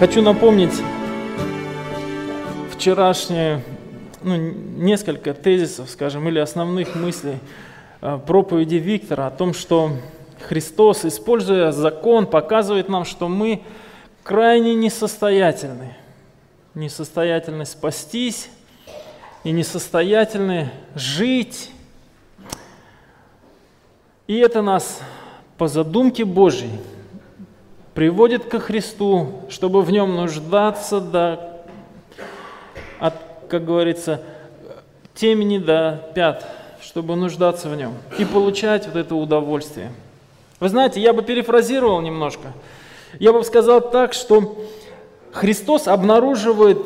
Хочу напомнить вчерашнее, ну, несколько тезисов, скажем, или основных мыслей э, проповеди Виктора о том, что Христос, используя закон, показывает нам, что мы крайне несостоятельны. Несостоятельны спастись и несостоятельны жить. И это нас по задумке Божьей приводит ко Христу, чтобы в нем нуждаться до, от, как говорится, темени до пят, чтобы нуждаться в нем и получать вот это удовольствие. Вы знаете, я бы перефразировал немножко. Я бы сказал так, что Христос обнаруживает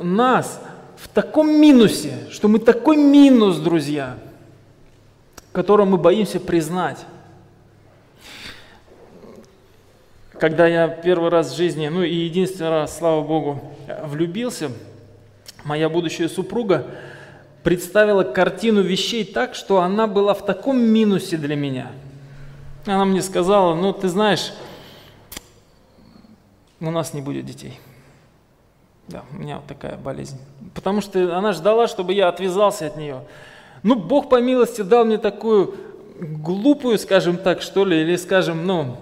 нас в таком минусе, что мы такой минус, друзья, который мы боимся признать. Когда я первый раз в жизни, ну и единственный раз, слава Богу, влюбился, моя будущая супруга представила картину вещей так, что она была в таком минусе для меня. Она мне сказала, ну ты знаешь, у нас не будет детей. Да, у меня вот такая болезнь. Потому что она ждала, чтобы я отвязался от нее. Ну, Бог по милости дал мне такую глупую, скажем так, что ли, или, скажем, ну,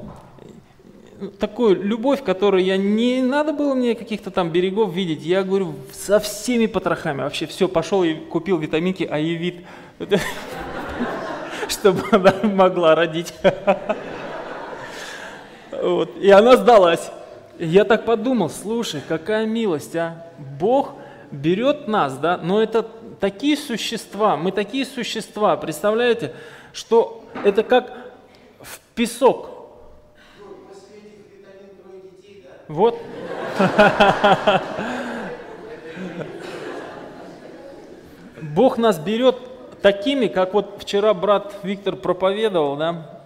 такую любовь, которую я не надо было мне каких-то там берегов видеть. Я говорю, со всеми потрохами. Вообще все, пошел и купил витаминки Аевит, чтобы она могла родить. И она сдалась. Я так подумал, слушай, какая милость, а? Бог берет нас, да, но это такие существа, мы такие существа, представляете, что это как в песок Вот. Бог нас берет такими, как вот вчера брат Виктор проповедовал, да,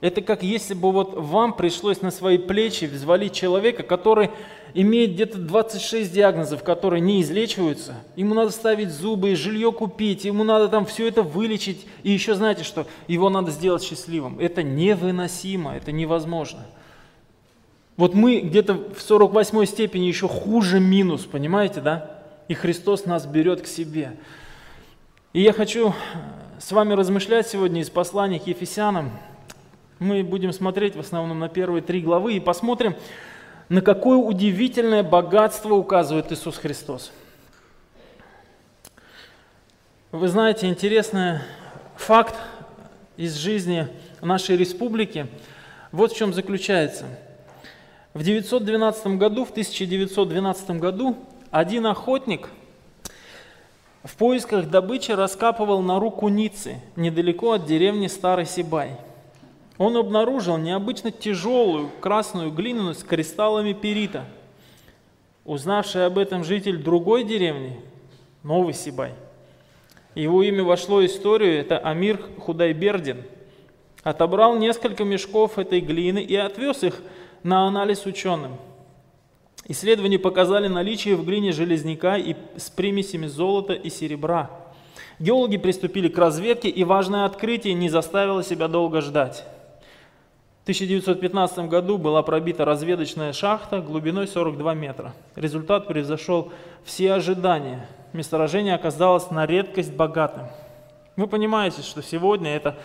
это как если бы вот вам пришлось на свои плечи взвалить человека, который имеет где-то 26 диагнозов, которые не излечиваются. Ему надо ставить зубы, жилье купить, ему надо там все это вылечить. И еще знаете, что его надо сделать счастливым. Это невыносимо, это невозможно. Вот мы где-то в 48 степени еще хуже минус, понимаете, да? И Христос нас берет к себе. И я хочу с вами размышлять сегодня из послания к Ефесянам. Мы будем смотреть в основном на первые три главы и посмотрим, на какое удивительное богатство указывает Иисус Христос. Вы знаете, интересный факт из жизни нашей республики вот в чем заключается – в 912 году, в 1912 году один охотник в поисках добычи раскапывал нору куницы недалеко от деревни Старый Сибай. Он обнаружил необычно тяжелую красную глину с кристаллами перита. Узнавший об этом житель другой деревни, Новый Сибай, его имя вошло в историю, это Амир Худайбердин, отобрал несколько мешков этой глины и отвез их на анализ ученым. Исследования показали наличие в глине железняка и с примесями золота и серебра. Геологи приступили к разведке, и важное открытие не заставило себя долго ждать. В 1915 году была пробита разведочная шахта глубиной 42 метра. Результат превзошел все ожидания. Месторождение оказалось на редкость богатым. Вы понимаете, что сегодня это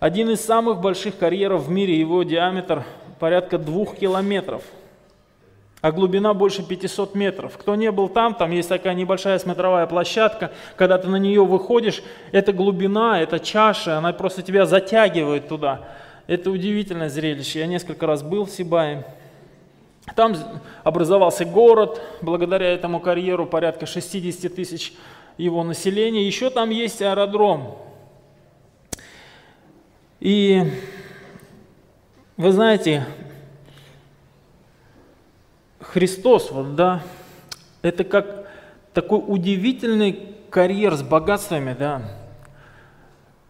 один из самых больших карьеров в мире, его диаметр порядка двух километров, а глубина больше 500 метров. Кто не был там, там есть такая небольшая смотровая площадка, когда ты на нее выходишь, эта глубина, эта чаша, она просто тебя затягивает туда. Это удивительное зрелище. Я несколько раз был в Сибае. Там образовался город, благодаря этому карьеру порядка 60 тысяч его населения. Еще там есть аэродром. И вы знаете, Христос, вот, да, это как такой удивительный карьер с богатствами, да,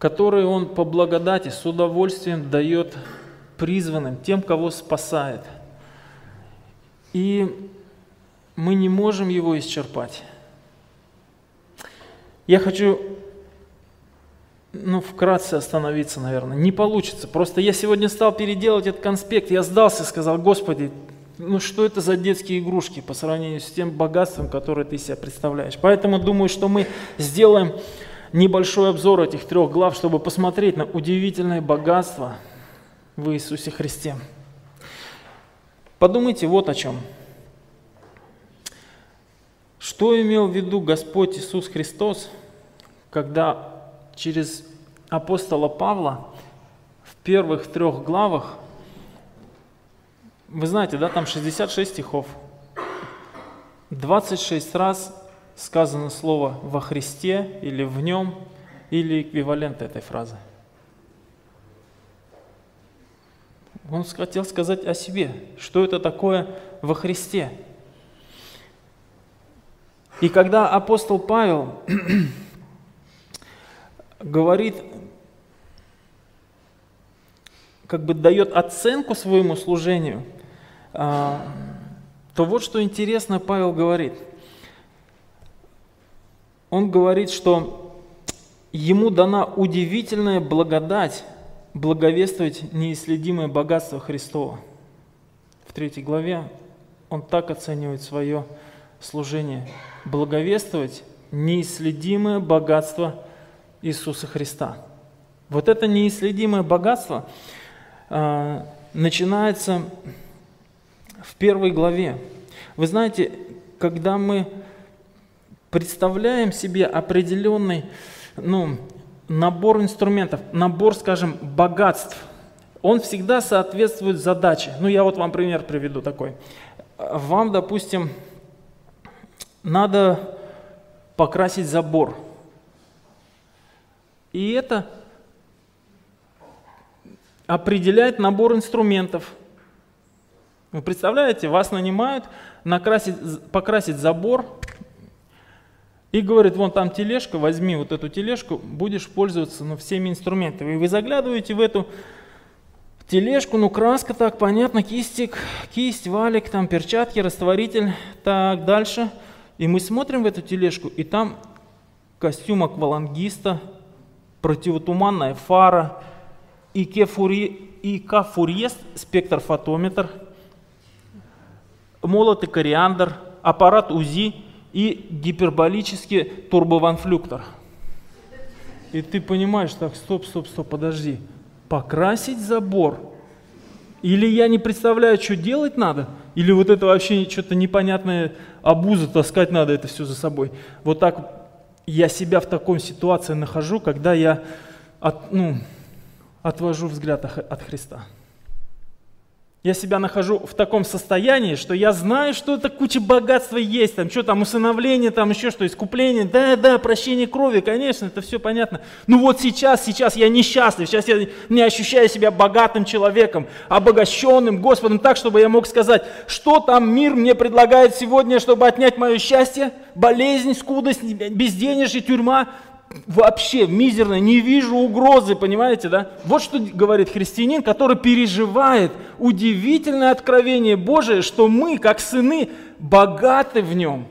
который Он по благодати с удовольствием дает призванным, тем, кого спасает. и мы не можем его исчерпать. Я хочу ну, вкратце остановиться, наверное. Не получится. Просто я сегодня стал переделать этот конспект, я сдался, сказал, Господи, ну что это за детские игрушки по сравнению с тем богатством, которое ты себя представляешь. Поэтому думаю, что мы сделаем небольшой обзор этих трех глав, чтобы посмотреть на удивительное богатство в Иисусе Христе. Подумайте вот о чем. Что имел в виду Господь Иисус Христос, когда через апостола Павла в первых трех главах, вы знаете, да, там 66 стихов, 26 раз сказано слово «во Христе» или «в нем», или эквивалент этой фразы. Он хотел сказать о себе, что это такое во Христе. И когда апостол Павел говорит, как бы дает оценку своему служению, а, то вот что интересно Павел говорит. Он говорит, что ему дана удивительная благодать благовествовать неисследимое богатство Христова. В третьей главе он так оценивает свое служение. Благовествовать неисследимое богатство Иисуса Христа. Вот это неисследимое богатство э, начинается в первой главе. Вы знаете, когда мы представляем себе определенный ну, набор инструментов, набор, скажем, богатств, он всегда соответствует задаче. Ну, я вот вам пример приведу такой. Вам, допустим, надо покрасить забор – и это определяет набор инструментов. Вы представляете, вас нанимают накрасить, покрасить забор и говорит, вон там тележка, возьми вот эту тележку, будешь пользоваться ну, всеми инструментами. И вы заглядываете в эту тележку, ну краска так, понятно, кистик, кисть, валик, там перчатки, растворитель, так дальше. И мы смотрим в эту тележку, и там костюм аквалангиста, противотуманная фара, ИК-фурьест, спектрфотометр, молотый кориандр, аппарат УЗИ и гиперболический турбованфлюктор. И ты понимаешь, так, стоп, стоп, стоп, подожди, покрасить забор? Или я не представляю, что делать надо? Или вот это вообще что-то непонятное обуза таскать надо это все за собой? Вот так я себя в такой ситуации нахожу, когда я от, ну, отвожу взгляд от Христа. Я себя нахожу в таком состоянии, что я знаю, что это куча богатства есть, там что там, усыновление, там еще что, искупление, да, да, прощение крови, конечно, это все понятно. Ну вот сейчас, сейчас я несчастлив, сейчас я не ощущаю себя богатым человеком, обогащенным Господом так, чтобы я мог сказать, что там мир мне предлагает сегодня, чтобы отнять мое счастье, болезнь, скудость, безденежье, тюрьма вообще мизерно, не вижу угрозы, понимаете, да? Вот что говорит христианин, который переживает удивительное откровение Божие, что мы, как сыны, богаты в нем.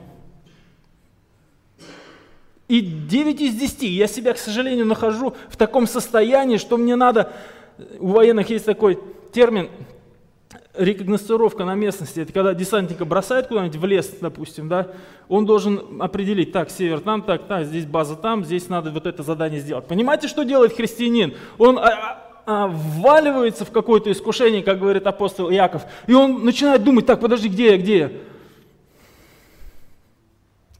И 9 из 10, я себя, к сожалению, нахожу в таком состоянии, что мне надо, у военных есть такой термин, рекогностировка на местности, это когда десантника бросает куда-нибудь в лес, допустим, да, он должен определить, так, север там, так, так, здесь база там, здесь надо вот это задание сделать. Понимаете, что делает христианин? Он а, а, а, вваливается в какое-то искушение, как говорит апостол Яков, и он начинает думать, так, подожди, где я, где я?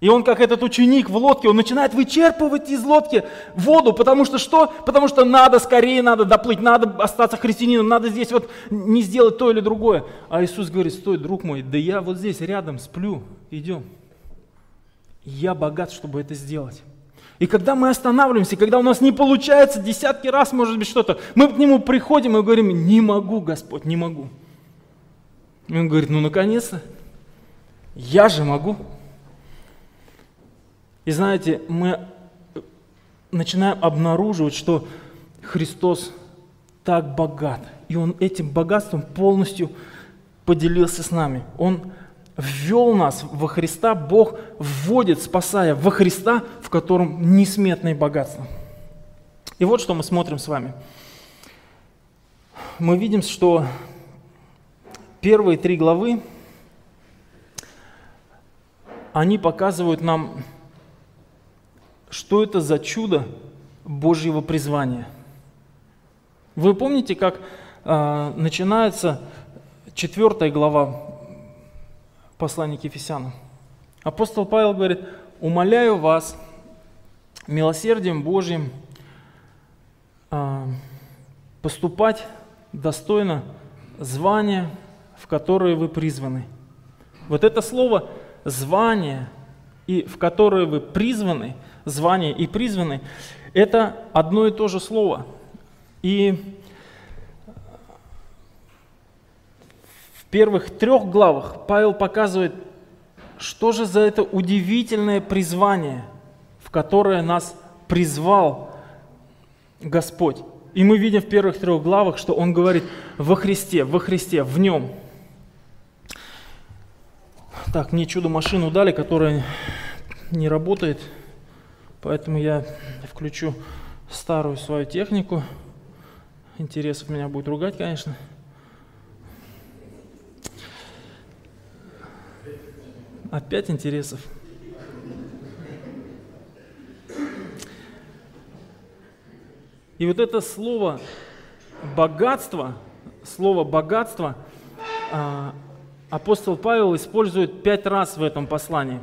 И он, как этот ученик в лодке, он начинает вычерпывать из лодки воду, потому что что? Потому что надо скорее, надо доплыть, надо остаться христианином, надо здесь вот не сделать то или другое. А Иисус говорит, стой, друг мой, да я вот здесь рядом сплю, идем. Я богат, чтобы это сделать. И когда мы останавливаемся, когда у нас не получается десятки раз, может быть, что-то, мы к Нему приходим и говорим, не могу, Господь, не могу. И Он говорит, ну, наконец-то, я же могу. И знаете, мы начинаем обнаруживать, что Христос так богат, и Он этим богатством полностью поделился с нами. Он ввел нас во Христа, Бог вводит, спасая во Христа, в котором несметные богатства. И вот что мы смотрим с вами. Мы видим, что первые три главы, они показывают нам, что это за чудо Божьего призвания. Вы помните, как э, начинается четвертая глава послания к Ефесянам? Апостол Павел говорит, умоляю вас милосердием Божьим э, поступать достойно звания, в которое вы призваны. Вот это слово «звание» и в которое вы призваны, звание и призваны, это одно и то же слово. И в первых трех главах Павел показывает, что же за это удивительное призвание, в которое нас призвал Господь. И мы видим в первых трех главах, что он говорит во Христе, во Христе, в нем. Так, мне чудо-машину дали, которая не работает, поэтому я включу старую свою технику. Интересов меня будет ругать, конечно. Опять интересов. И вот это слово богатство, слово богатство а, апостол Павел использует пять раз в этом послании,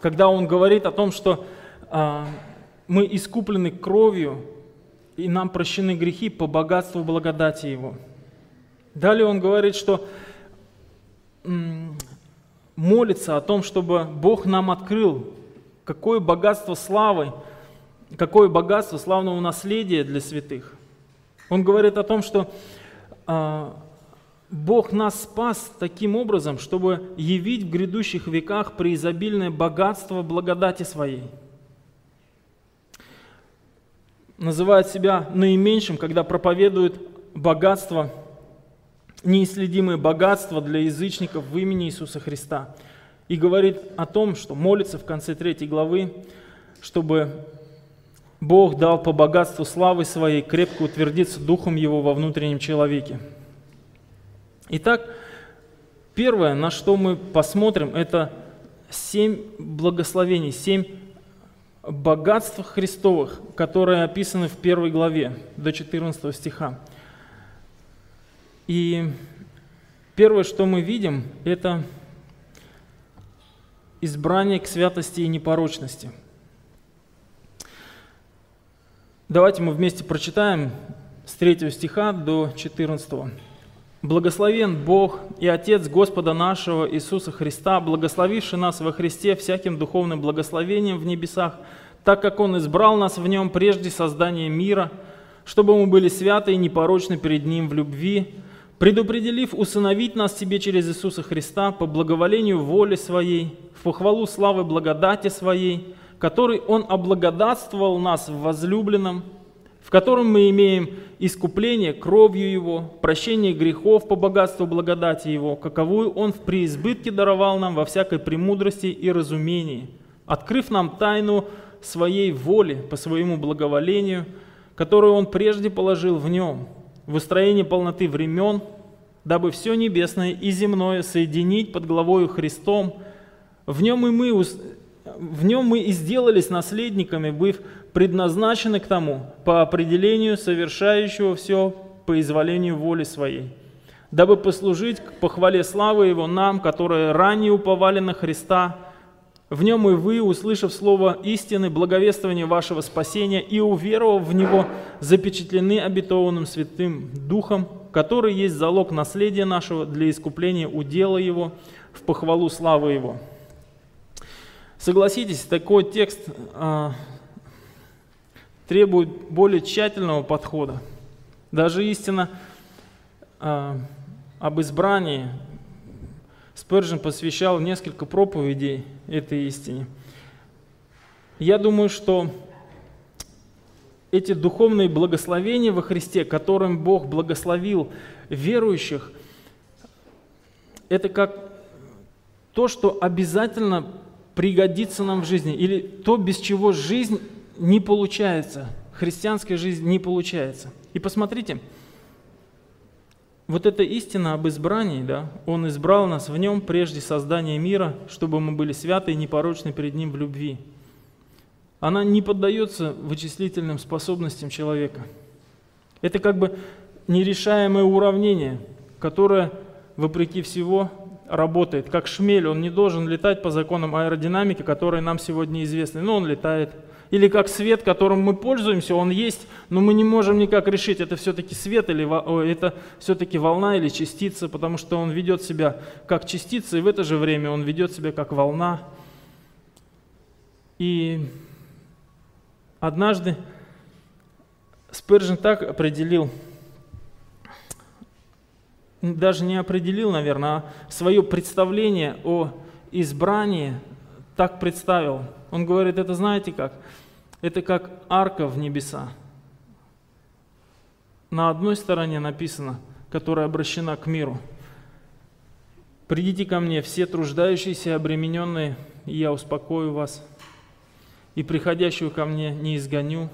когда он говорит о том, что мы искуплены кровью, и нам прощены грехи по богатству благодати Его. Далее он говорит, что молится о том, чтобы Бог нам открыл, какое богатство славы какое богатство славного наследия для святых. Он говорит о том, что а, Бог нас спас таким образом, чтобы явить в грядущих веках преизобильное богатство благодати своей. Называет себя наименьшим, когда проповедует богатство, неисследимое богатство для язычников в имени Иисуса Христа. И говорит о том, что молится в конце третьей главы, чтобы Бог дал по богатству славы своей крепко утвердиться Духом Его во внутреннем человеке. Итак, первое, на что мы посмотрим, это семь благословений, семь богатств Христовых, которые описаны в первой главе до 14 стиха. И первое, что мы видим, это избрание к святости и непорочности – Давайте мы вместе прочитаем с 3 стиха до 14. «Благословен Бог и Отец Господа нашего Иисуса Христа, благословивший нас во Христе всяким духовным благословением в небесах, так как Он избрал нас в Нем прежде создания мира, чтобы мы были святы и непорочны перед Ним в любви, предопределив усыновить нас себе через Иисуса Христа по благоволению воли Своей, в похвалу славы благодати Своей, который Он облагодатствовал нас в возлюбленном, в котором мы имеем искупление кровью Его, прощение грехов по богатству благодати Его, каковую Он в преизбытке даровал нам во всякой премудрости и разумении, открыв нам тайну своей воли по своему благоволению, которую Он прежде положил в Нем, в устроении полноты времен, дабы все небесное и земное соединить под главою Христом, в Нем и мы в нем мы и сделались наследниками, быв предназначены к тому, по определению совершающего все по изволению воли своей, дабы послужить к похвале славы Его нам, которые ранее уповали на Христа, в нем и вы, услышав слово истины, благовествование вашего спасения и уверовав в него, запечатлены обетованным Святым Духом, который есть залог наследия нашего для искупления удела Его в похвалу славы Его. Согласитесь, такой текст а, требует более тщательного подхода. Даже истина а, об избрании Спержин посвящал несколько проповедей этой истине. Я думаю, что эти духовные благословения во Христе, которым Бог благословил верующих, это как то, что обязательно пригодится нам в жизни, или то, без чего жизнь не получается, христианская жизнь не получается. И посмотрите, вот эта истина об избрании, да, Он избрал нас в Нем прежде создания мира, чтобы мы были святы и непорочны перед Ним в любви. Она не поддается вычислительным способностям человека. Это как бы нерешаемое уравнение, которое, вопреки всего, работает. Как шмель, он не должен летать по законам аэродинамики, которые нам сегодня известны, но он летает. Или как свет, которым мы пользуемся, он есть, но мы не можем никак решить, это все-таки свет или это все-таки волна или частица, потому что он ведет себя как частица, и в это же время он ведет себя как волна. И однажды Спержин так определил даже не определил, наверное, а свое представление о избрании так представил. Он говорит, это знаете как? Это как арка в небеса. На одной стороне написано, которая обращена к миру. «Придите ко мне, все труждающиеся и обремененные, и я успокою вас, и приходящую ко мне не изгоню».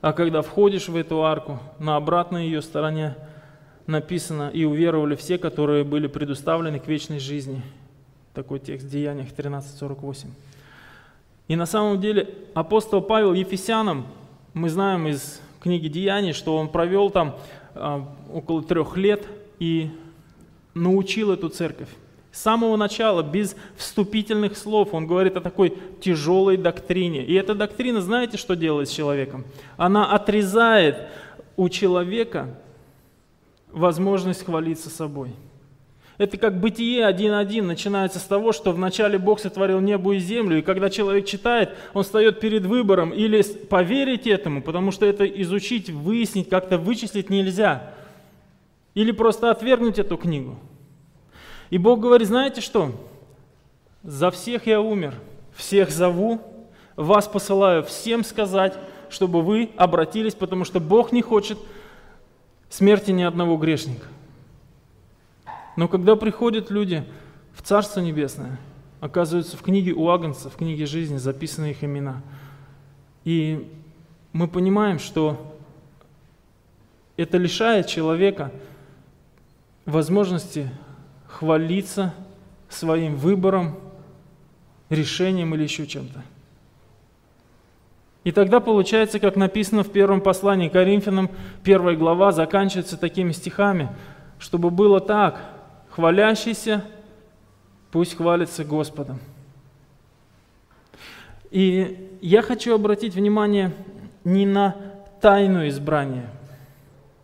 А когда входишь в эту арку, на обратной ее стороне – написано, и уверовали все, которые были предуставлены к вечной жизни. Такой текст в Деяниях 13.48. И на самом деле апостол Павел Ефесянам, мы знаем из книги Деяний, что он провел там а, около трех лет и научил эту церковь. С самого начала, без вступительных слов, он говорит о такой тяжелой доктрине. И эта доктрина, знаете, что делает с человеком? Она отрезает у человека возможность хвалиться собой. Это как бытие 1.1 начинается с того, что вначале Бог сотворил небо и землю, и когда человек читает, он встает перед выбором или поверить этому, потому что это изучить, выяснить, как-то вычислить нельзя, или просто отвергнуть эту книгу. И Бог говорит, знаете что? За всех я умер, всех зову, вас посылаю всем сказать, чтобы вы обратились, потому что Бог не хочет, смерти ни одного грешника. Но когда приходят люди в Царство Небесное, оказываются в книге у Агнца, в книге жизни записаны их имена. И мы понимаем, что это лишает человека возможности хвалиться своим выбором, решением или еще чем-то. И тогда получается, как написано в первом послании Коринфянам, первая глава заканчивается такими стихами, чтобы было так, хвалящийся, пусть хвалится Господом. И я хочу обратить внимание не на тайну избрания.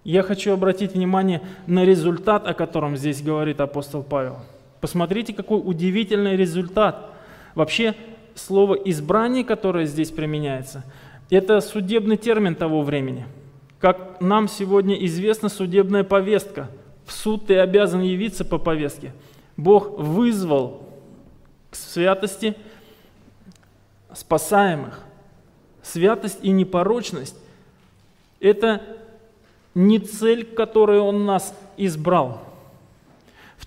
Я хочу обратить внимание на результат, о котором здесь говорит апостол Павел. Посмотрите, какой удивительный результат. Вообще слово «избрание», которое здесь применяется, это судебный термин того времени. Как нам сегодня известна судебная повестка. В суд ты обязан явиться по повестке. Бог вызвал к святости спасаемых. Святость и непорочность – это не цель, к которой Он нас избрал –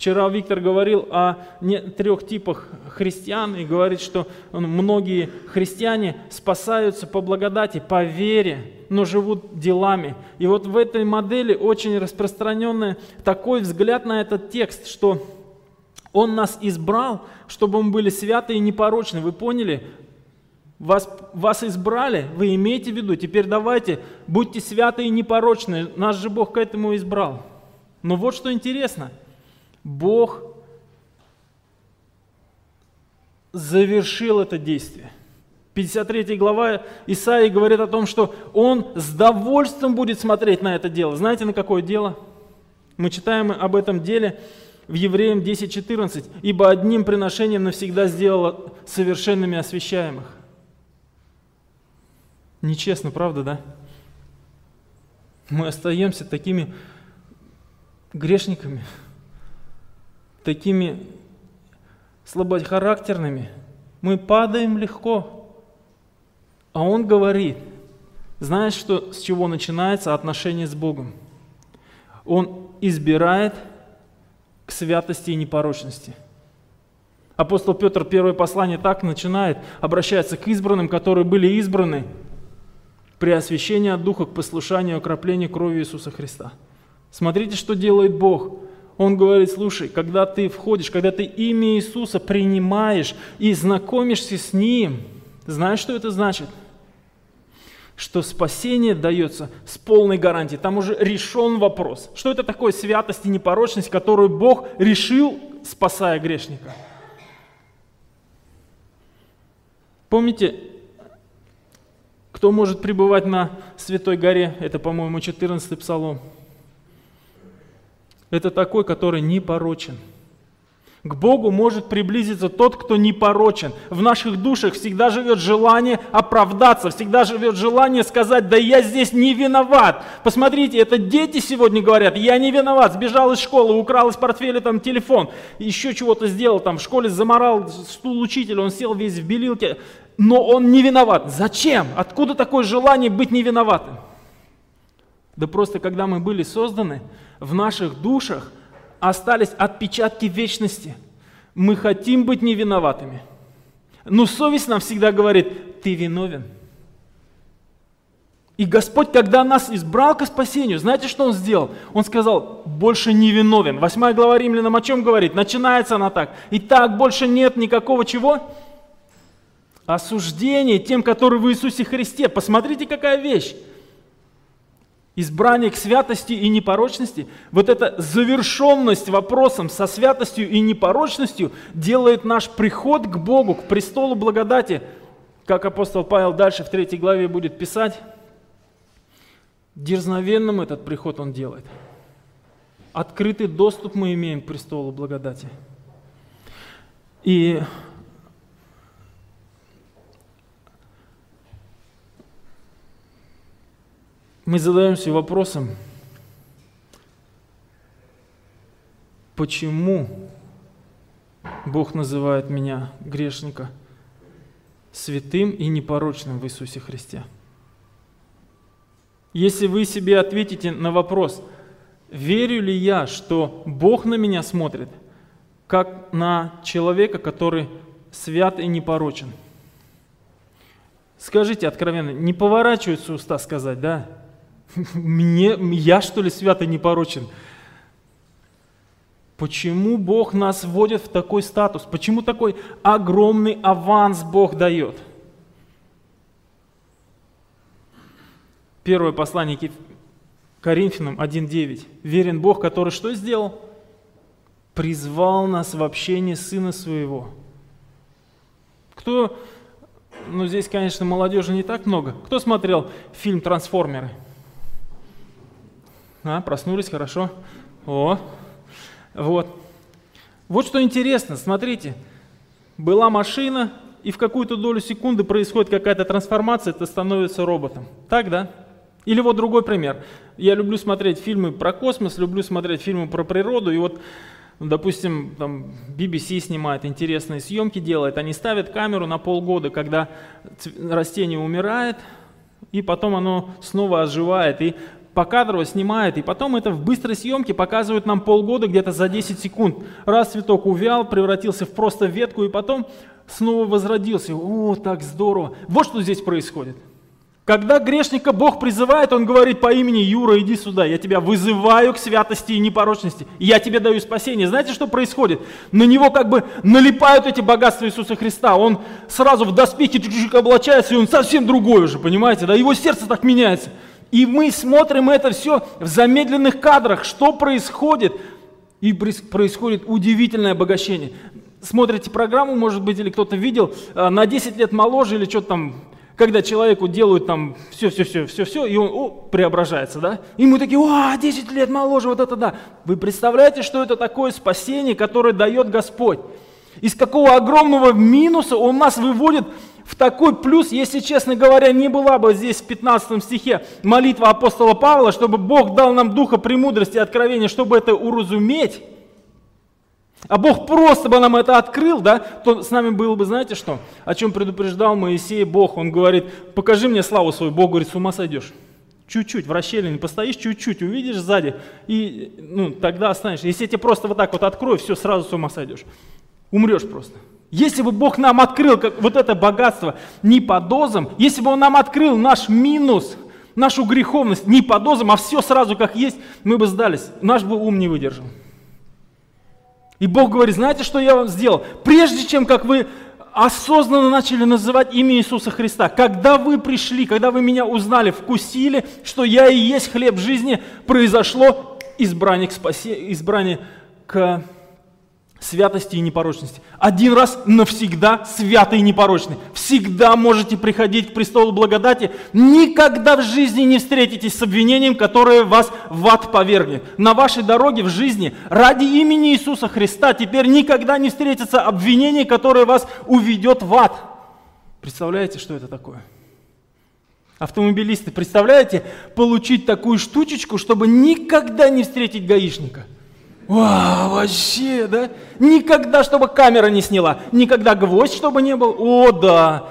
Вчера Виктор говорил о трех типах христиан и говорит, что многие христиане спасаются по благодати, по вере, но живут делами. И вот в этой модели очень распространенный такой взгляд на этот текст, что Он нас избрал, чтобы мы были святы и непорочны. Вы поняли? Вас, вас избрали, вы имеете в виду, теперь давайте, будьте святы и непорочны, нас же Бог к этому избрал. Но вот что интересно – Бог завершил это действие. 53 глава Исаии говорит о том, что Он с довольством будет смотреть на это дело. Знаете, на какое дело? Мы читаем об этом деле в Евреям 10.14. «Ибо одним приношением навсегда сделала совершенными освящаемых». Нечестно, правда, да? Мы остаемся такими грешниками, такими слабохарактерными, мы падаем легко. А он говорит, знаешь, что, с чего начинается отношение с Богом? Он избирает к святости и непорочности. Апостол Петр первое послание так начинает, обращается к избранным, которые были избраны при освящении от Духа к послушанию и окроплению крови Иисуса Христа. Смотрите, что делает Бог. Он говорит, слушай, когда ты входишь, когда ты имя Иисуса принимаешь и знакомишься с Ним, знаешь, что это значит? Что спасение дается с полной гарантией. Там уже решен вопрос. Что это такое святость и непорочность, которую Бог решил, спасая грешника? Помните, кто может пребывать на Святой горе? Это, по-моему, 14 псалом. Это такой, который не порочен. К Богу может приблизиться тот, кто не порочен. В наших душах всегда живет желание оправдаться, всегда живет желание сказать, да я здесь не виноват. Посмотрите, это дети сегодня говорят, я не виноват, сбежал из школы, украл из портфеля там телефон, еще чего-то сделал, там в школе заморал стул учителя, он сел весь в белилке, но он не виноват. Зачем? Откуда такое желание быть не виноватым? Да просто когда мы были созданы, в наших душах остались отпечатки вечности. Мы хотим быть невиноватыми. Но совесть нам всегда говорит, ты виновен. И Господь, когда нас избрал к спасению, знаете, что Он сделал? Он сказал, больше не виновен. Восьмая глава Римлянам о чем говорит? Начинается она так. И так больше нет никакого чего? Осуждения тем, которые в Иисусе Христе. Посмотрите, какая вещь избрание к святости и непорочности, вот эта завершенность вопросом со святостью и непорочностью делает наш приход к Богу, к престолу благодати, как апостол Павел дальше в третьей главе будет писать, дерзновенным этот приход он делает. Открытый доступ мы имеем к престолу благодати. И мы задаемся вопросом, почему Бог называет меня, грешника, святым и непорочным в Иисусе Христе? Если вы себе ответите на вопрос, верю ли я, что Бог на меня смотрит, как на человека, который свят и непорочен, скажите откровенно, не поворачиваются уста сказать, да? Мне, я что ли свято непорочен? Почему Бог нас вводит в такой статус? Почему такой огромный аванс Бог дает? Первое послание Коринфянам 1.9. Верен Бог, который что сделал? Призвал нас в общение Сына Своего. Кто, ну здесь, конечно, молодежи не так много. Кто смотрел фильм «Трансформеры»? А, проснулись, хорошо. О, вот. Вот что интересно, смотрите. Была машина, и в какую-то долю секунды происходит какая-то трансформация, это становится роботом. Так, да? Или вот другой пример. Я люблю смотреть фильмы про космос, люблю смотреть фильмы про природу, и вот, допустим, там BBC снимает интересные съемки, делает, они ставят камеру на полгода, когда растение умирает, и потом оно снова оживает, и покадрово снимает, и потом это в быстрой съемке показывают нам полгода, где-то за 10 секунд. Раз цветок увял, превратился в просто ветку, и потом снова возродился. О, так здорово. Вот что здесь происходит. Когда грешника Бог призывает, Он говорит по имени Юра, иди сюда, я тебя вызываю к святости и непорочности, я тебе даю спасение. Знаете, что происходит? На него как бы налипают эти богатства Иисуса Христа, он сразу в доспехи облачается, и он совсем другой уже, понимаете, да, его сердце так меняется. И мы смотрим это все в замедленных кадрах, что происходит. И происходит удивительное обогащение. Смотрите программу, может быть, или кто-то видел, а, на 10 лет моложе или что-то там, когда человеку делают там все-все-все, все-все, и он о, преображается, да? И мы такие, о, 10 лет моложе, вот это да. Вы представляете, что это такое спасение, которое дает Господь? Из какого огромного минуса Он нас выводит в такой плюс, если, честно говоря, не была бы здесь в 15 стихе молитва апостола Павла, чтобы Бог дал нам духа премудрости и откровения, чтобы это уразуметь, а Бог просто бы нам это открыл, да, то с нами было бы, знаете что, о чем предупреждал Моисей Бог, он говорит, покажи мне славу свою, Бог говорит, с ума сойдешь. Чуть-чуть в расщелине постоишь, чуть-чуть увидишь сзади, и ну, тогда останешься. Если я тебе просто вот так вот открою, все, сразу с ума сойдешь. Умрешь просто. Если бы Бог нам открыл как вот это богатство не по дозам, если бы Он нам открыл наш минус, нашу греховность не по дозам, а все сразу как есть, мы бы сдались. Наш бы ум не выдержал. И Бог говорит, знаете, что я вам сделал? Прежде чем, как вы осознанно начали называть имя Иисуса Христа, когда вы пришли, когда вы меня узнали, вкусили, что я и есть хлеб жизни, произошло избрание к, спасе, избрание к святости и непорочности. Один раз навсегда святый и непорочный. Всегда можете приходить к престолу благодати. Никогда в жизни не встретитесь с обвинением, которое вас в ад повергнет. На вашей дороге в жизни ради имени Иисуса Христа теперь никогда не встретится обвинение, которое вас уведет в ад. Представляете, что это такое? Автомобилисты, представляете, получить такую штучечку, чтобы никогда не встретить гаишника – Вау, вообще, да? Никогда, чтобы камера не сняла, никогда гвоздь, чтобы не был. О, да.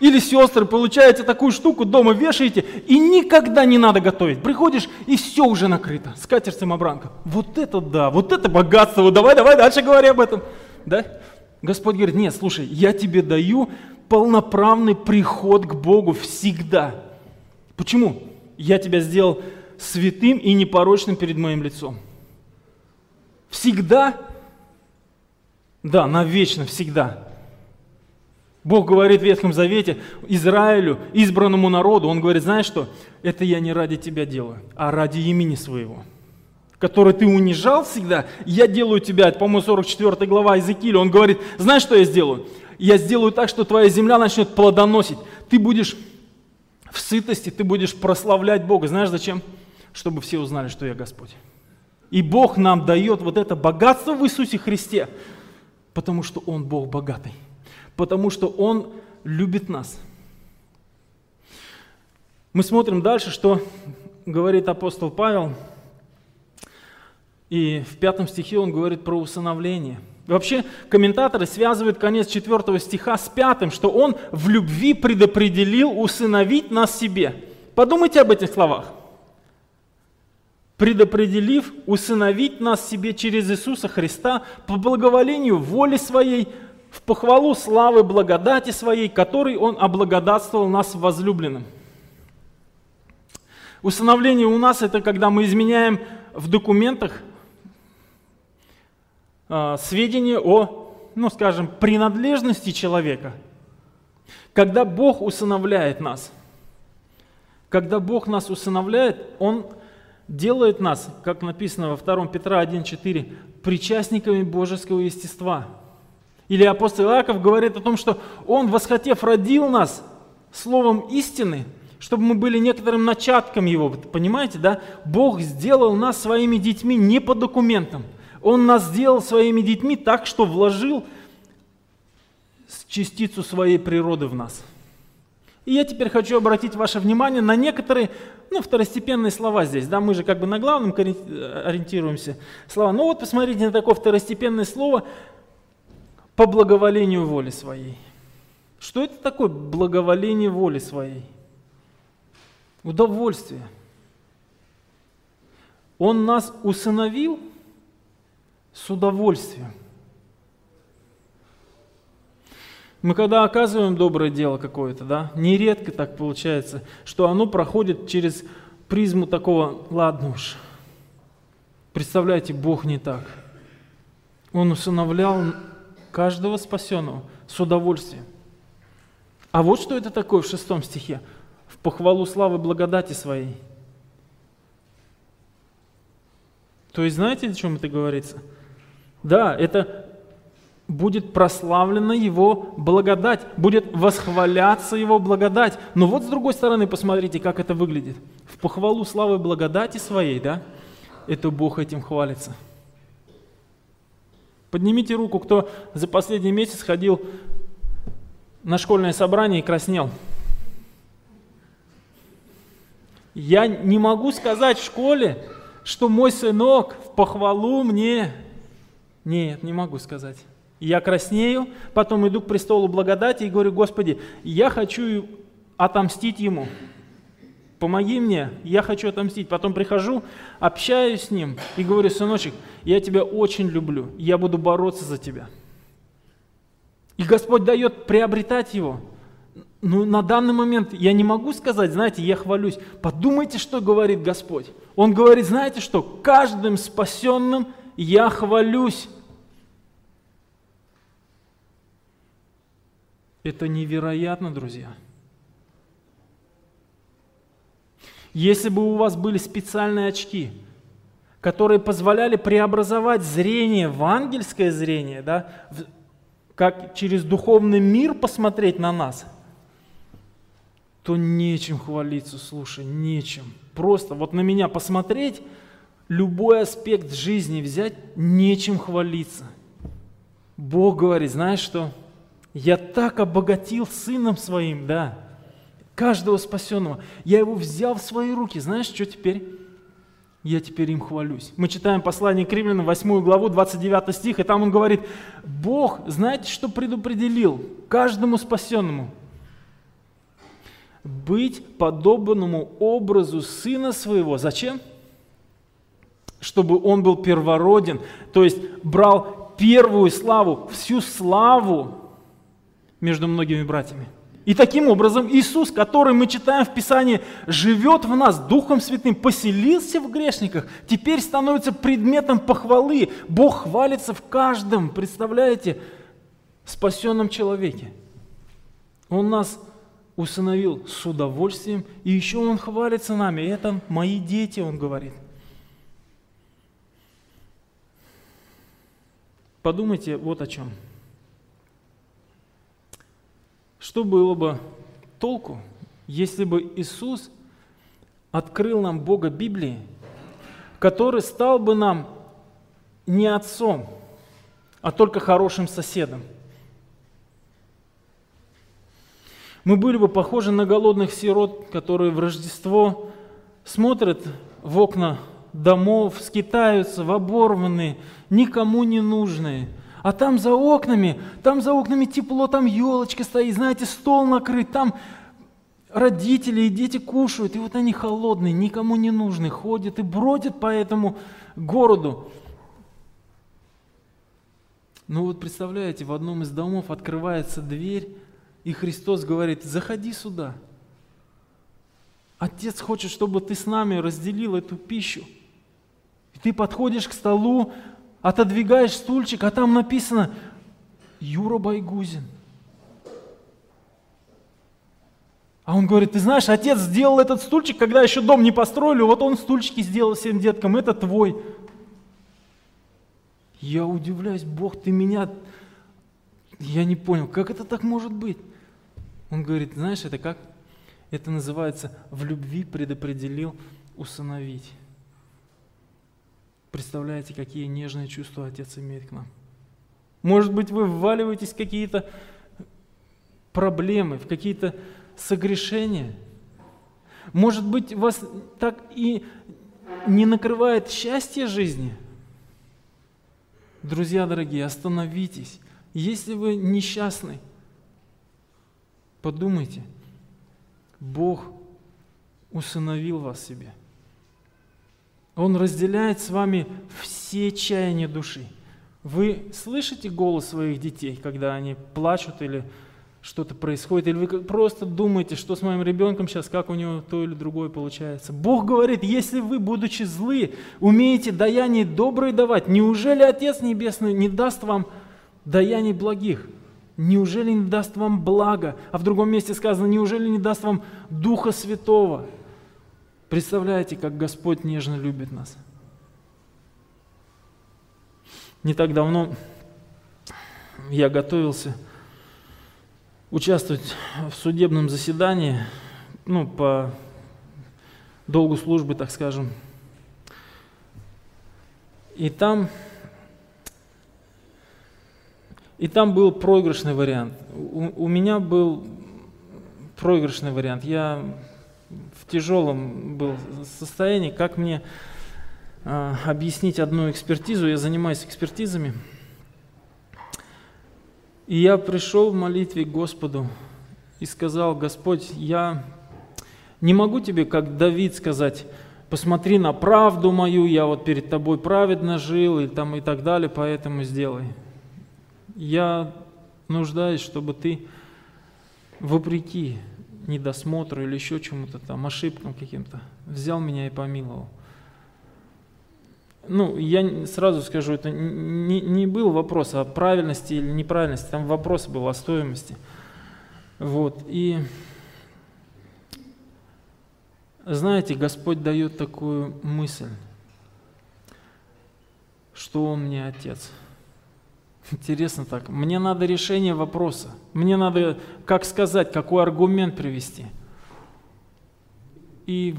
Или сестры, получаете такую штуку, дома вешаете, и никогда не надо готовить. Приходишь, и все уже накрыто. Скатерть самобранка. Вот это да, вот это богатство. Вот давай, давай, дальше говори об этом. Да? Господь говорит, нет, слушай, я тебе даю полноправный приход к Богу всегда. Почему? Я тебя сделал святым и непорочным перед моим лицом. Всегда? Да, навечно, всегда. Бог говорит в Ветхом Завете Израилю, избранному народу, Он говорит, знаешь что, это я не ради тебя делаю, а ради имени своего, который ты унижал всегда, я делаю тебя, это, по-моему, 44 глава Иезекииля, он говорит, знаешь, что я сделаю? Я сделаю так, что твоя земля начнет плодоносить, ты будешь в сытости, ты будешь прославлять Бога. Знаешь зачем? Чтобы все узнали, что я Господь. И Бог нам дает вот это богатство в Иисусе Христе, потому что Он Бог богатый, потому что Он любит нас. Мы смотрим дальше, что говорит апостол Павел, и в пятом стихе он говорит про усыновление. Вообще комментаторы связывают конец четвертого стиха с пятым, что он в любви предопределил усыновить нас себе. Подумайте об этих словах предопределив усыновить нас себе через Иисуса Христа по благоволению воли Своей, в похвалу славы благодати Своей, которой Он облагодатствовал нас возлюбленным. Усыновление у нас – это когда мы изменяем в документах э, сведения о, ну скажем, принадлежности человека. Когда Бог усыновляет нас, когда Бог нас усыновляет, Он – делает нас, как написано во 2 Петра 1.4, причастниками божеского естества. Или апостол Иаков говорит о том, что Он, восхотев, родил нас словом истины, чтобы мы были некоторым начатком Его. Понимаете, да? Бог сделал нас своими детьми не по документам. Он нас сделал своими детьми так, что вложил частицу своей природы в нас – и я теперь хочу обратить ваше внимание на некоторые, ну, второстепенные слова здесь. Да, мы же как бы на главном ориентируемся слова. Ну вот посмотрите на такое второстепенное слово по благоволению воли своей. Что это такое благоволение воли своей? Удовольствие. Он нас усыновил с удовольствием. Мы когда оказываем доброе дело какое-то, да, нередко так получается, что оно проходит через призму такого, ладно уж, представляете, Бог не так. Он усыновлял каждого спасенного с удовольствием. А вот что это такое в шестом стихе. В похвалу славы благодати своей. То есть знаете, о чем это говорится? Да, это будет прославлена Его благодать, будет восхваляться Его благодать. Но вот с другой стороны, посмотрите, как это выглядит. В похвалу славы благодати своей, да, это Бог этим хвалится. Поднимите руку, кто за последний месяц ходил на школьное собрание и краснел. Я не могу сказать в школе, что мой сынок в похвалу мне. Нет, не могу сказать я краснею, потом иду к престолу благодати и говорю, Господи, я хочу отомстить ему. Помоги мне, я хочу отомстить. Потом прихожу, общаюсь с ним и говорю, сыночек, я тебя очень люблю, я буду бороться за тебя. И Господь дает приобретать его. Ну, на данный момент я не могу сказать, знаете, я хвалюсь. Подумайте, что говорит Господь. Он говорит, знаете что, каждым спасенным я хвалюсь. Это невероятно, друзья. Если бы у вас были специальные очки, которые позволяли преобразовать зрение в ангельское зрение, да, как через духовный мир посмотреть на нас, то нечем хвалиться, слушай, нечем. Просто вот на меня посмотреть, любой аспект жизни взять, нечем хвалиться. Бог говорит, знаешь что? Я так обогатил сыном своим, да, каждого спасенного. Я его взял в свои руки. Знаешь, что теперь? Я теперь им хвалюсь. Мы читаем послание к римлянам, 8 главу, 29 стих, и там он говорит, Бог, знаете, что предопределил каждому спасенному? Быть подобному образу Сына Своего. Зачем? Чтобы Он был первороден, то есть брал первую славу, всю славу между многими братьями. И таким образом Иисус, который мы читаем в Писании, живет в нас Духом Святым, поселился в грешниках, теперь становится предметом похвалы. Бог хвалится в каждом, представляете, спасенном человеке. Он нас усыновил с удовольствием, и еще Он хвалится нами. Это мои дети, Он говорит. Подумайте вот о чем. Что было бы толку, если бы Иисус открыл нам Бога Библии, который стал бы нам не отцом, а только хорошим соседом? Мы были бы похожи на голодных сирот, которые в Рождество смотрят в окна домов, скитаются в оборванные, никому не нужные – а там за окнами, там за окнами тепло, там елочка стоит, знаете, стол накрыт, там родители и дети кушают, и вот они холодные, никому не нужны, ходят и бродят по этому городу. Ну вот представляете, в одном из домов открывается дверь, и Христос говорит, заходи сюда. Отец хочет, чтобы ты с нами разделил эту пищу. И ты подходишь к столу, отодвигаешь стульчик, а там написано Юра Байгузин. А он говорит, ты знаешь, отец сделал этот стульчик, когда еще дом не построили, вот он стульчики сделал всем деткам, это твой. Я удивляюсь, Бог, ты меня... Я не понял, как это так может быть? Он говорит, знаешь, это как? Это называется «в любви предопределил усыновить». Представляете, какие нежные чувства Отец имеет к нам. Может быть, вы вваливаетесь в какие-то проблемы, в какие-то согрешения. Может быть, вас так и не накрывает счастье жизни. Друзья дорогие, остановитесь. Если вы несчастны, подумайте, Бог усыновил вас себе – он разделяет с вами все чаяния души. Вы слышите голос своих детей, когда они плачут или что-то происходит, или вы просто думаете, что с моим ребенком сейчас, как у него то или другое получается. Бог говорит, если вы, будучи злы, умеете даяние доброе давать, неужели Отец Небесный не даст вам даяний благих? Неужели не даст вам благо? А в другом месте сказано, неужели не даст вам Духа Святого? Представляете, как Господь нежно любит нас. Не так давно я готовился участвовать в судебном заседании, ну, по долгу службы, так скажем. И там, и там был проигрышный вариант. У, у меня был проигрышный вариант. Я в тяжелом был состоянии. Как мне э, объяснить одну экспертизу? Я занимаюсь экспертизами. И я пришел в молитве к Господу и сказал, Господь, я не могу тебе, как Давид, сказать, посмотри на правду мою, я вот перед тобой праведно жил и, там, и так далее, поэтому сделай. Я нуждаюсь, чтобы ты вопреки недосмотру или еще чему-то там, ошибкам каким-то, взял меня и помиловал. Ну, я сразу скажу, это не, не был вопрос о правильности или неправильности, там вопрос был о стоимости. Вот, и знаете, Господь дает такую мысль, что Он мне Отец – Интересно так. Мне надо решение вопроса. Мне надо, как сказать, какой аргумент привести. И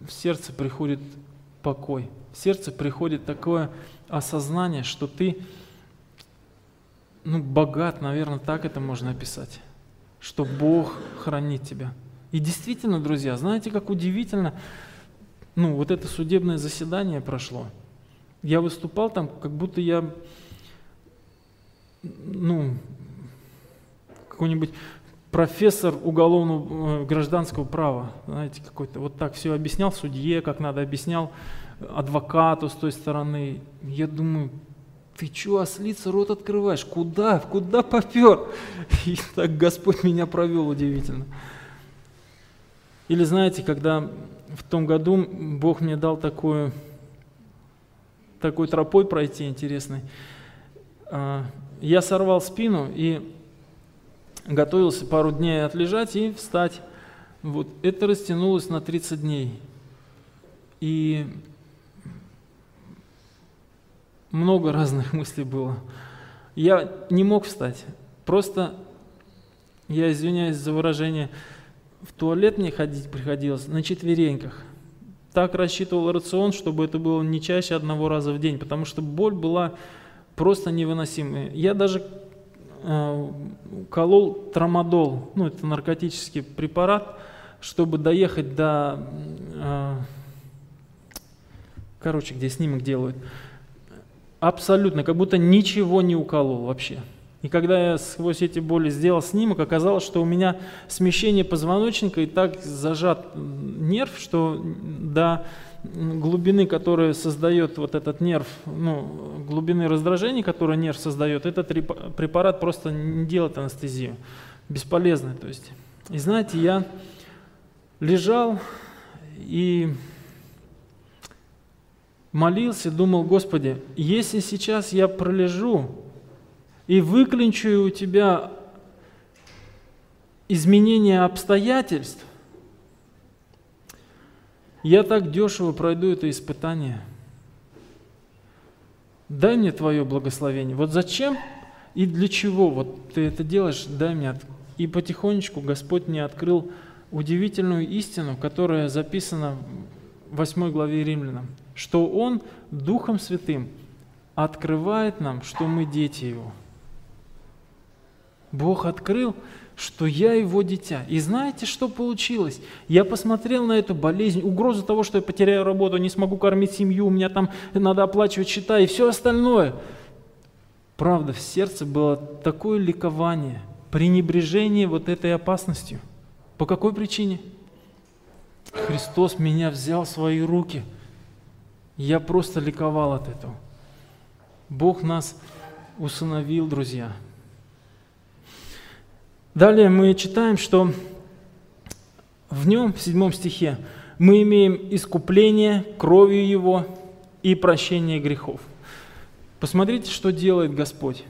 в, сердце приходит покой. В сердце приходит такое осознание, что ты ну, богат, наверное, так это можно описать, что Бог хранит тебя. И действительно, друзья, знаете, как удивительно, ну, вот это судебное заседание прошло. Я выступал там, как будто я ну, какой-нибудь профессор уголовного э, гражданского права, знаете, какой-то вот так все объяснял судье, как надо, объяснял адвокату с той стороны. Я думаю, ты что, ослица, рот открываешь? Куда? Куда попер? И так Господь меня провел удивительно. Или знаете, когда в том году Бог мне дал такую, такой тропой пройти интересный, а, я сорвал спину и готовился пару дней отлежать и встать. Вот это растянулось на 30 дней. И много разных мыслей было. Я не мог встать. Просто, я извиняюсь за выражение, в туалет мне ходить приходилось на четвереньках. Так рассчитывал рацион, чтобы это было не чаще одного раза в день, потому что боль была просто невыносимые. Я даже э, колол трамадол, ну это наркотический препарат, чтобы доехать до, э, короче, где снимок делают. Абсолютно, как будто ничего не уколол вообще. И когда я сквозь эти боли сделал снимок, оказалось, что у меня смещение позвоночника и так зажат нерв, что до глубины, которую создает вот этот нерв, ну, глубины раздражения, которую нерв создает, этот препарат просто не делает анестезию. Бесполезный, то есть. И знаете, я лежал и молился, думал, Господи, если сейчас я пролежу и выклинчу у Тебя изменение обстоятельств, я так дешево пройду это испытание. Дай мне Твое благословение. Вот зачем и для чего вот ты это делаешь, дай мне. И потихонечку Господь мне открыл удивительную истину, которая записана в 8 главе Римлянам, что Он Духом Святым открывает нам, что мы дети Его. Бог открыл, что я его дитя. И знаете, что получилось? Я посмотрел на эту болезнь, угрозу того, что я потеряю работу, не смогу кормить семью, у меня там надо оплачивать счета и все остальное. Правда, в сердце было такое ликование, пренебрежение вот этой опасностью. По какой причине? Христос меня взял в свои руки. Я просто ликовал от этого. Бог нас усыновил, друзья. Далее мы читаем, что в нем, в седьмом стихе, мы имеем искупление кровью Его и прощение грехов. Посмотрите, что делает Господь.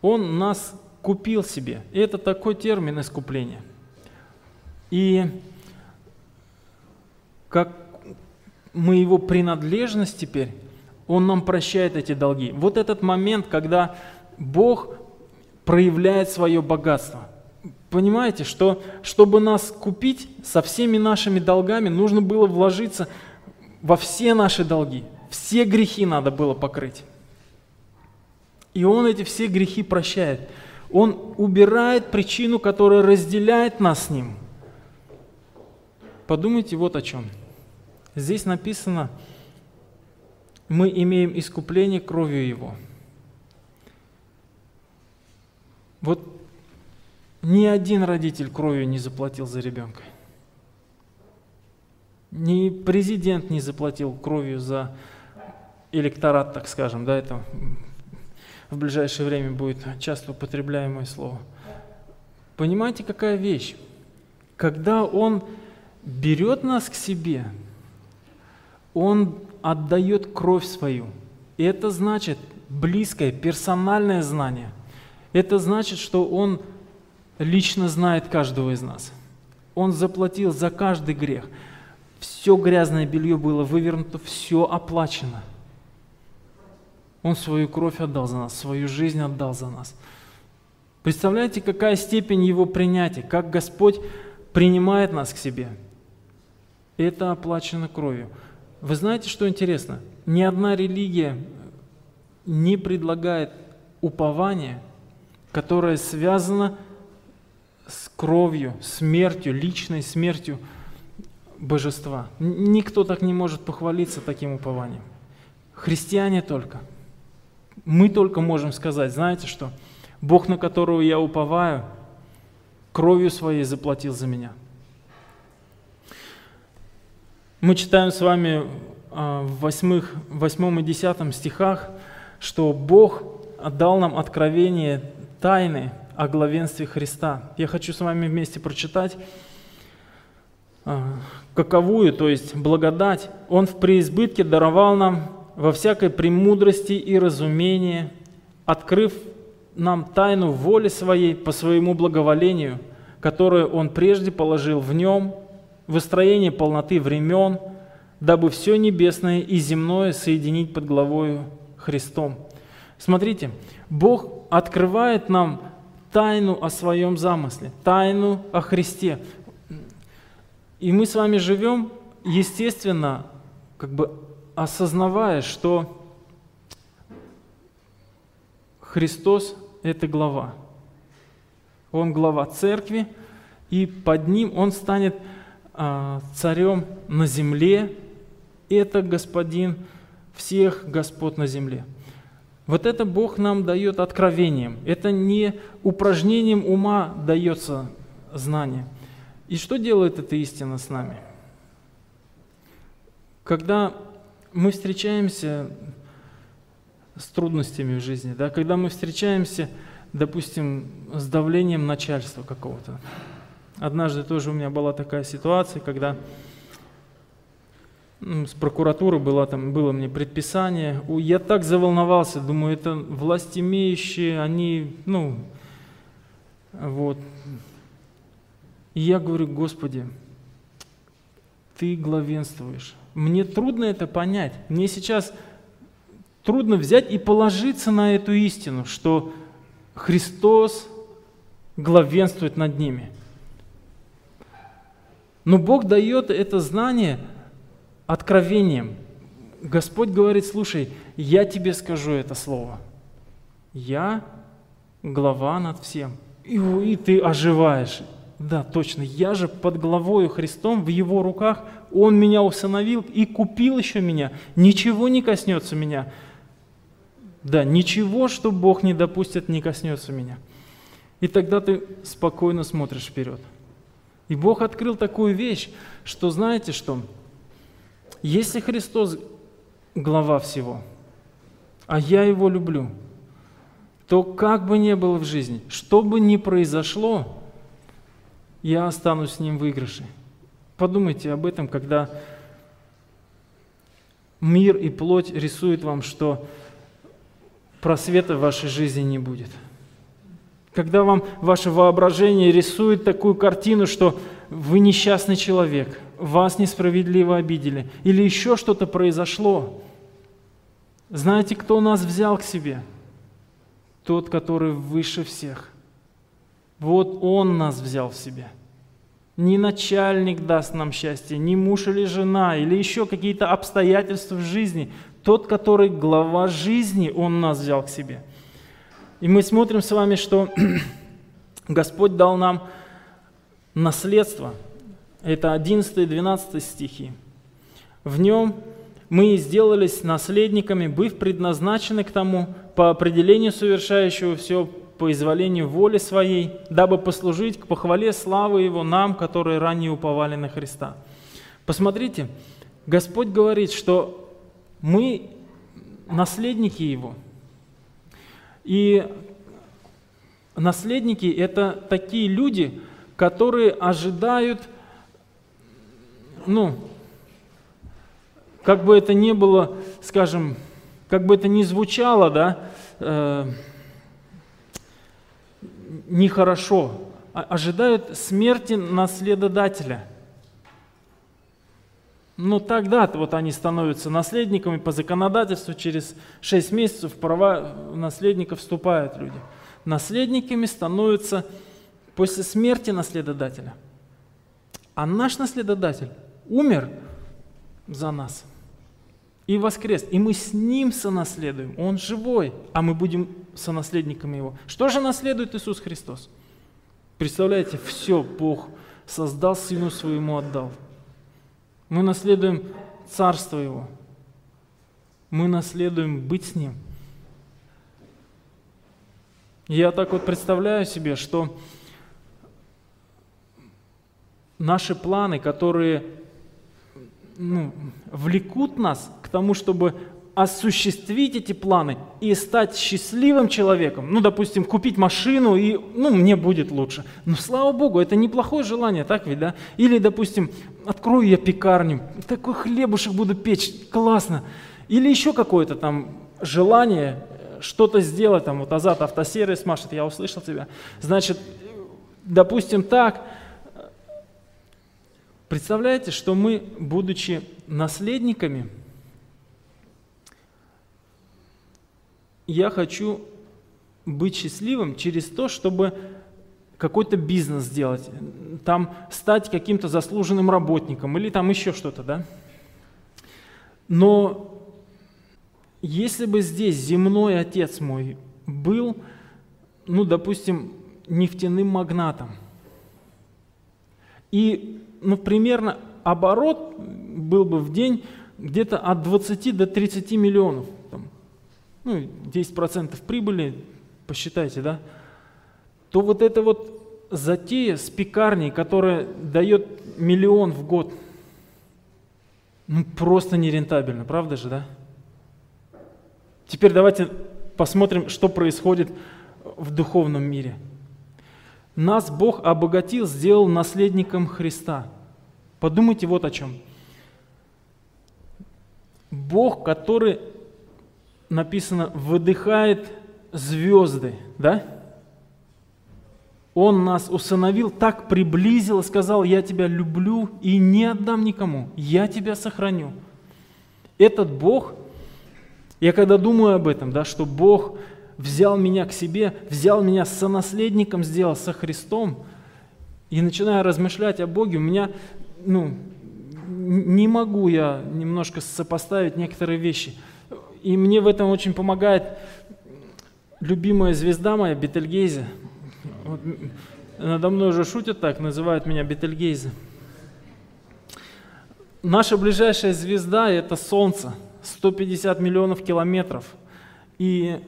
Он нас купил себе. И это такой термин искупления. И как мы его принадлежность теперь, Он нам прощает эти долги. Вот этот момент, когда Бог проявляет свое богатство. Понимаете, что чтобы нас купить со всеми нашими долгами, нужно было вложиться во все наши долги. Все грехи надо было покрыть. И Он эти все грехи прощает. Он убирает причину, которая разделяет нас с Ним. Подумайте вот о чем. Здесь написано, мы имеем искупление кровью Его – Вот ни один родитель кровью не заплатил за ребенка. Ни президент не заплатил кровью за электорат, так скажем, да, это в ближайшее время будет часто употребляемое слово. Понимаете, какая вещь? Когда Он берет нас к себе, Он отдает кровь свою. И это значит близкое, персональное знание. Это значит, что Он лично знает каждого из нас. Он заплатил за каждый грех. Все грязное белье было вывернуто, все оплачено. Он свою кровь отдал за нас, свою жизнь отдал за нас. Представляете, какая степень Его принятия, как Господь принимает нас к себе. Это оплачено кровью. Вы знаете, что интересно? Ни одна религия не предлагает упование, которое связано с кровью, смертью, личной смертью божества. Никто так не может похвалиться таким упованием. Христиане только. Мы только можем сказать, знаете что? Бог, на которого я уповаю, кровью своей заплатил за меня. Мы читаем с вами а, в 8, 8 и 10 стихах, что Бог отдал нам откровение тайны о главенстве Христа. Я хочу с вами вместе прочитать а, каковую, то есть благодать, Он в преизбытке даровал нам во всякой премудрости и разумении, открыв нам тайну воли Своей по Своему благоволению, которую Он прежде положил в Нем, выстроение полноты времен, дабы все небесное и земное соединить под главою Христом. Смотрите, Бог открывает нам тайну о своем замысле, тайну о Христе. И мы с вами живем, естественно, как бы осознавая, что Христос – это глава. Он глава церкви, и под ним он станет а, царем на земле. Это господин всех господ на земле. Вот это Бог нам дает откровением. Это не упражнением ума дается знание. И что делает эта истина с нами? Когда мы встречаемся с трудностями в жизни, да, когда мы встречаемся, допустим, с давлением начальства какого-то. Однажды тоже у меня была такая ситуация, когда с прокуратуры было, там, было мне предписание. Я так заволновался, думаю, это власть имеющие, они, ну, вот. И я говорю, Господи, Ты главенствуешь. Мне трудно это понять. Мне сейчас трудно взять и положиться на эту истину, что Христос главенствует над ними. Но Бог дает это знание – откровением. Господь говорит, слушай, я тебе скажу это слово. Я глава над всем. И, и ты оживаешь. Да, точно, я же под главою Христом в Его руках, Он меня усыновил и купил еще меня. Ничего не коснется меня. Да, ничего, что Бог не допустит, не коснется меня. И тогда ты спокойно смотришь вперед. И Бог открыл такую вещь, что знаете что? Если Христос глава всего, а я его люблю, то как бы ни было в жизни, что бы ни произошло, я останусь с ним в выигрыше. Подумайте об этом, когда мир и плоть рисуют вам, что просвета в вашей жизни не будет. Когда вам ваше воображение рисует такую картину, что вы несчастный человек – вас несправедливо обидели, или еще что-то произошло. Знаете, кто нас взял к себе? Тот, который выше всех. Вот Он нас взял в себе. Не начальник даст нам счастье, не муж или жена, или еще какие-то обстоятельства в жизни. Тот, который глава жизни, Он нас взял к себе. И мы смотрим с вами, что Господь дал нам наследство – это 11 и 12 стихи. В нем мы сделались наследниками, быв предназначены к тому, по определению совершающего все по изволению воли своей, дабы послужить к похвале славы Его нам, которые ранее уповали на Христа. Посмотрите, Господь говорит, что мы наследники Его. И наследники – это такие люди, которые ожидают, ну, как бы это ни было, скажем, как бы это ни звучало, да, э, нехорошо, а, ожидают смерти наследодателя. Но тогда вот они становятся наследниками по законодательству, через 6 месяцев в права наследника вступают люди. Наследниками становятся после смерти наследодателя. А наш наследодатель умер за нас и воскрес, и мы с ним сонаследуем. Он живой, а мы будем сонаследниками его. Что же наследует Иисус Христос? Представляете, все Бог создал, Сыну Своему отдал. Мы наследуем Царство Его. Мы наследуем быть с Ним. Я так вот представляю себе, что наши планы, которые ну, влекут нас к тому, чтобы осуществить эти планы и стать счастливым человеком, ну, допустим, купить машину, и, ну, мне будет лучше. Но, слава Богу, это неплохое желание, так ведь, да? Или, допустим, открою я пекарню, такой хлебушек буду печь, классно. Или еще какое-то там желание что-то сделать, там, вот Азат автосервис машет, я услышал тебя. Значит, допустим, так, представляете, что мы, будучи наследниками, я хочу быть счастливым через то, чтобы какой-то бизнес сделать, там стать каким-то заслуженным работником или там еще что-то, да? Но если бы здесь земной отец мой был, ну, допустим, нефтяным магнатом, и, ну, примерно оборот был бы в день где-то от 20 до 30 миллионов – ну, 10% прибыли, посчитайте, да, то вот эта вот затея с пекарней, которая дает миллион в год, ну, просто нерентабельно, правда же, да? Теперь давайте посмотрим, что происходит в духовном мире. Нас Бог обогатил, сделал наследником Христа. Подумайте вот о чем. Бог, который написано, выдыхает звезды, да? Он нас усыновил, так приблизил сказал, я тебя люблю и не отдам никому, я тебя сохраню. Этот Бог, я когда думаю об этом, да, что Бог взял меня к себе, взял меня сонаследником, сделал со Христом, и начинаю размышлять о Боге, у меня, ну, не могу я немножко сопоставить некоторые вещи – и мне в этом очень помогает любимая звезда моя, Бетельгейзе. Вот, надо мной уже шутят так, называют меня Бетельгейзе. Наша ближайшая звезда – это Солнце, 150 миллионов километров. И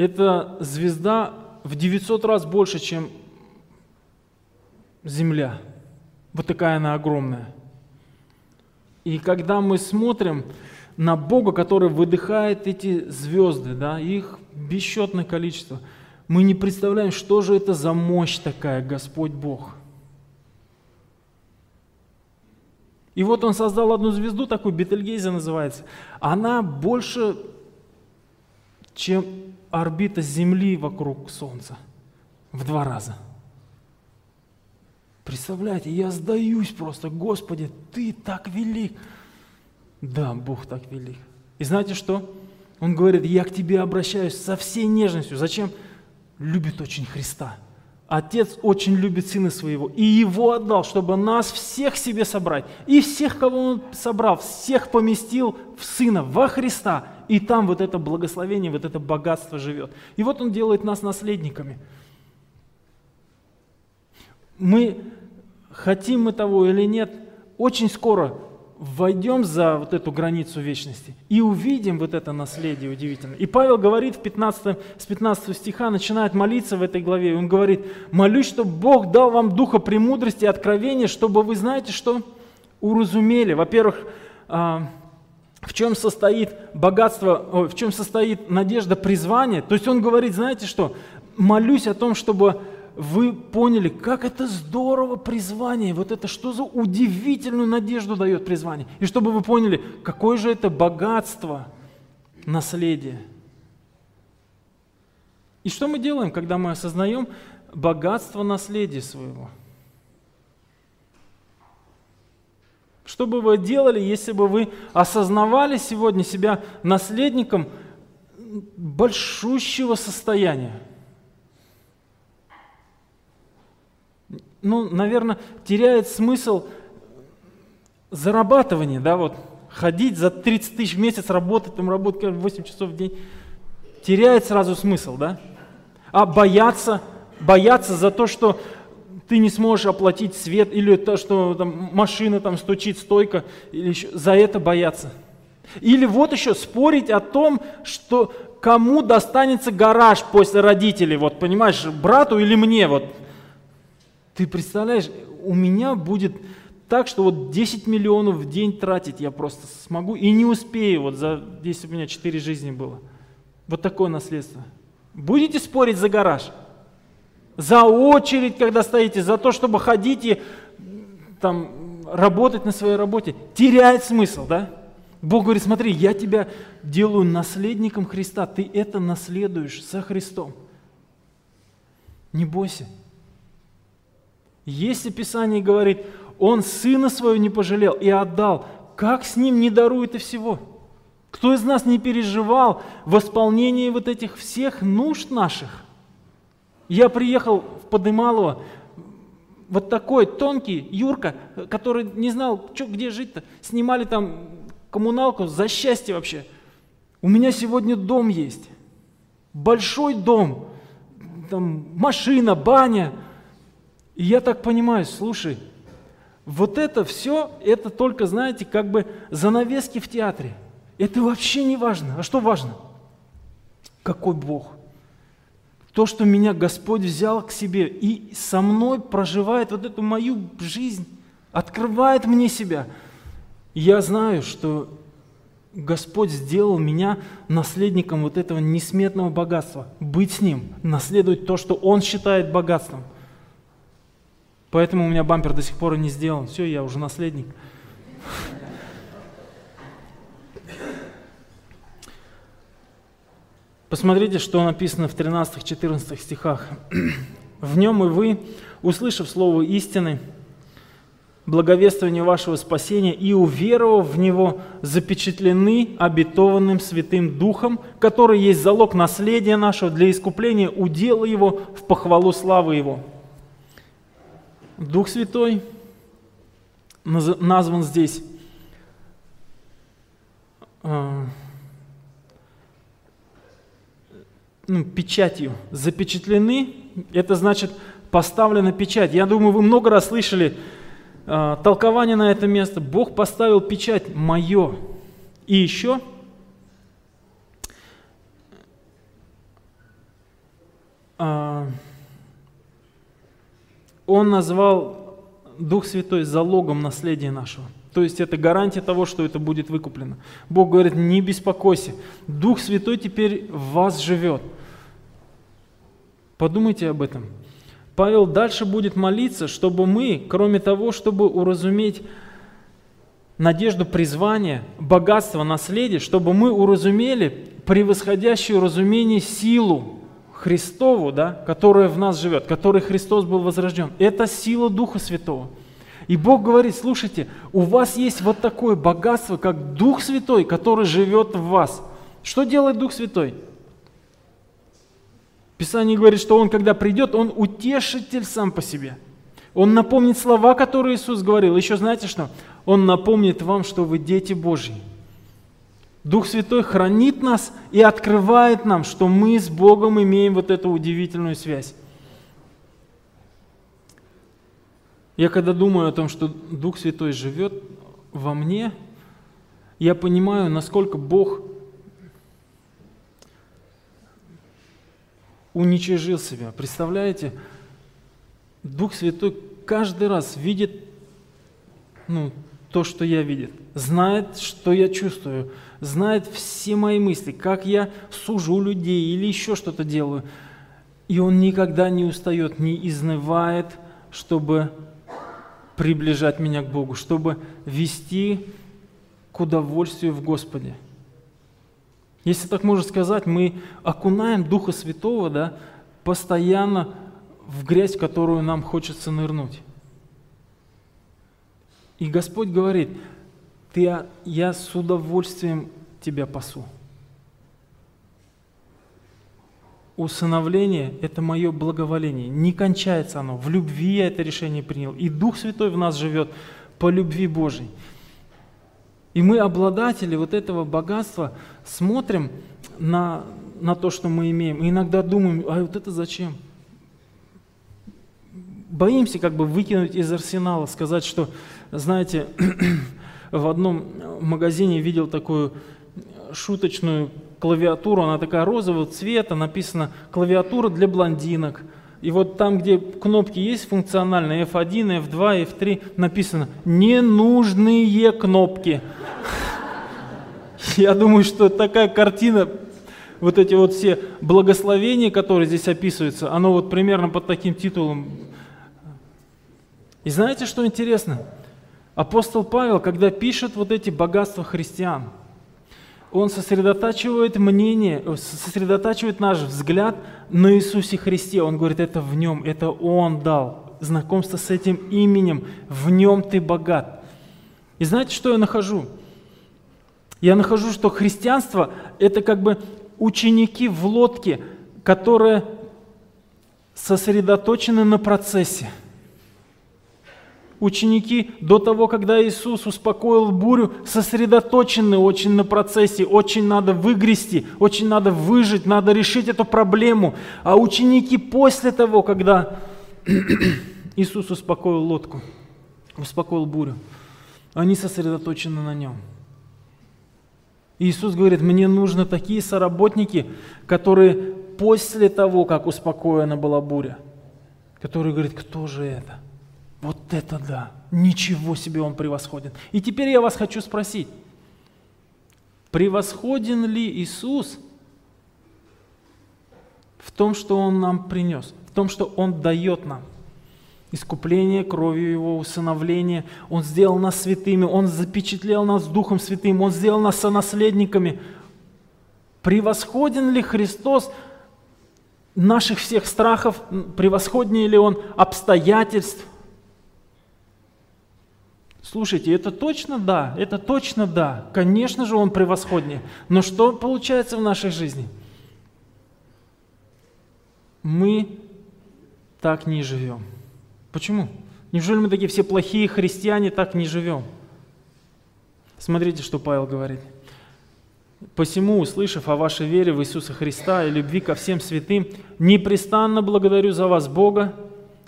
эта звезда в 900 раз больше, чем Земля. Вот такая она огромная. И когда мы смотрим на Бога, который выдыхает эти звезды, да, их бесчетное количество, мы не представляем, что же это за мощь такая, Господь Бог. И вот он создал одну звезду, такую Бетельгейзе называется. Она больше, чем орбита Земли вокруг Солнца. В два раза. Представляете, я сдаюсь просто, Господи, Ты так велик. Да, Бог так велик. И знаете что? Он говорит, я к тебе обращаюсь со всей нежностью. Зачем? Любит очень Христа. Отец очень любит Сына Своего и Его отдал, чтобы нас всех себе собрать. И всех, кого Он собрал, всех поместил в Сына, во Христа. И там вот это благословение, вот это богатство живет. И вот Он делает нас наследниками. Мы, хотим мы того или нет, очень скоро войдем за вот эту границу вечности и увидим вот это наследие удивительное. И Павел говорит в 15, с 15 стиха, начинает молиться в этой главе, он говорит, молюсь, чтобы Бог дал вам духа премудрости и откровения, чтобы вы, знаете, что уразумели. Во-первых, а, в чем состоит богатство, в чем состоит надежда призвания. То есть он говорит, знаете что, молюсь о том, чтобы вы поняли, как это здорово призвание, вот это что за удивительную надежду дает призвание. И чтобы вы поняли, какое же это богатство наследие. И что мы делаем, когда мы осознаем богатство наследия своего? Что бы вы делали, если бы вы осознавали сегодня себя наследником большущего состояния? Ну, наверное, теряет смысл зарабатывание, да, вот ходить за 30 тысяч в месяц, работать, там работать 8 часов в день, теряет сразу смысл, да? А бояться, бояться за то, что ты не сможешь оплатить свет, или то, что там, машина там стучит, стойка, или еще, за это бояться. Или вот еще спорить о том, что кому достанется гараж после родителей, вот понимаешь, брату или мне, вот. Ты представляешь, у меня будет так, что вот 10 миллионов в день тратить я просто смогу и не успею, вот за, если у меня 4 жизни было. Вот такое наследство. Будете спорить за гараж? за очередь, когда стоите, за то, чтобы ходить и там, работать на своей работе, теряет смысл, да? Бог говорит, смотри, я тебя делаю наследником Христа, ты это наследуешь со Христом. Не бойся. Если Писание говорит, Он Сына Своего не пожалел и отдал, как с Ним не дарует и всего? Кто из нас не переживал восполнение вот этих всех нужд наших – я приехал в Подымалово, вот такой тонкий Юрка, который не знал, что, где жить-то. Снимали там коммуналку за счастье вообще. У меня сегодня дом есть. Большой дом. Там машина, баня. И я так понимаю, слушай, вот это все, это только, знаете, как бы занавески в театре. Это вообще не важно. А что важно? Какой Бог? то, что меня Господь взял к себе и со мной проживает вот эту мою жизнь, открывает мне себя. я знаю, что Господь сделал меня наследником вот этого несметного богатства. Быть с Ним, наследовать то, что Он считает богатством. Поэтому у меня бампер до сих пор не сделан. Все, я уже наследник. Посмотрите, что написано в 13-14 стихах. «В нем и вы, услышав слово истины, благовествование вашего спасения и уверовав в него, запечатлены обетованным Святым Духом, который есть залог наследия нашего для искупления удела его в похвалу славы его». Дух Святой назван здесь а, ну, печатью запечатлены, это значит поставлена печать. Я думаю, вы много раз слышали э, толкование на это место. Бог поставил печать мое. И еще э, Он назвал Дух Святой залогом наследия нашего. То есть это гарантия того, что это будет выкуплено. Бог говорит, не беспокойся, Дух Святой теперь в вас живет. Подумайте об этом. Павел дальше будет молиться, чтобы мы, кроме того, чтобы уразуметь надежду призвания, богатство, наследие, чтобы мы уразумели превосходящую разумение силу Христову, да, которая в нас живет, которой Христос был возрожден. Это сила Духа Святого. И Бог говорит, слушайте, у вас есть вот такое богатство, как Дух Святой, который живет в вас. Что делает Дух Святой? Писание говорит, что Он, когда придет, Он утешитель сам по себе. Он напомнит слова, которые Иисус говорил. Еще знаете что? Он напомнит вам, что вы дети Божьи. Дух Святой хранит нас и открывает нам, что мы с Богом имеем вот эту удивительную связь. Я когда думаю о том, что Дух Святой живет во мне, я понимаю, насколько Бог уничижил себя. Представляете, Дух Святой каждый раз видит ну, то, что я видит, знает, что я чувствую, знает все мои мысли, как я сужу людей или еще что-то делаю. И Он никогда не устает, не изнывает, чтобы приближать меня к Богу, чтобы вести к удовольствию в Господе. Если так можно сказать, мы окунаем Духа Святого да, постоянно в грязь, в которую нам хочется нырнуть. И Господь говорит, ты, я с удовольствием тебя пасу. Усыновление – это мое благоволение. Не кончается оно. В любви я это решение принял. И Дух Святой в нас живет по любви Божьей. И мы, обладатели вот этого богатства, смотрим на, на то, что мы имеем. И иногда думаем, а вот это зачем? Боимся как бы выкинуть из арсенала, сказать, что знаете, в одном магазине видел такую шуточную клавиатуру, она такая розового цвета, написано «клавиатура для блондинок». И вот там, где кнопки есть функциональные, F1, F2, F3, написано «ненужные кнопки». Я думаю, что такая картина, вот эти вот все благословения, которые здесь описываются, оно вот примерно под таким титулом. И знаете, что интересно? Апостол Павел, когда пишет вот эти богатства христиан, он сосредотачивает мнение, э, сосредотачивает наш взгляд на Иисусе Христе. Он говорит, это в нем, это Он дал. Знакомство с этим именем, в нем ты богат. И знаете, что я нахожу? Я нахожу, что христианство – это как бы ученики в лодке, которые сосредоточены на процессе – Ученики до того, когда Иисус успокоил бурю, сосредоточены очень на процессе, очень надо выгрести, очень надо выжить, надо решить эту проблему. А ученики после того, когда Иисус успокоил лодку, успокоил бурю, они сосредоточены на нем. Иисус говорит, мне нужны такие соработники, которые после того, как успокоена была буря, которые говорят, кто же это? Вот это да! Ничего себе он превосходен. И теперь я вас хочу спросить, превосходен ли Иисус в том, что Он нам принес, в том, что Он дает нам? Искупление кровью Его, усыновление. Он сделал нас святыми, Он запечатлел нас Духом Святым, Он сделал нас сонаследниками. Превосходен ли Христос наших всех страхов, превосходнее ли Он обстоятельств, Слушайте, это точно да, это точно да. Конечно же, он превосходнее. Но что получается в нашей жизни? Мы так не живем. Почему? Неужели мы такие все плохие христиане так не живем? Смотрите, что Павел говорит. «Посему, услышав о вашей вере в Иисуса Христа и любви ко всем святым, непрестанно благодарю за вас Бога,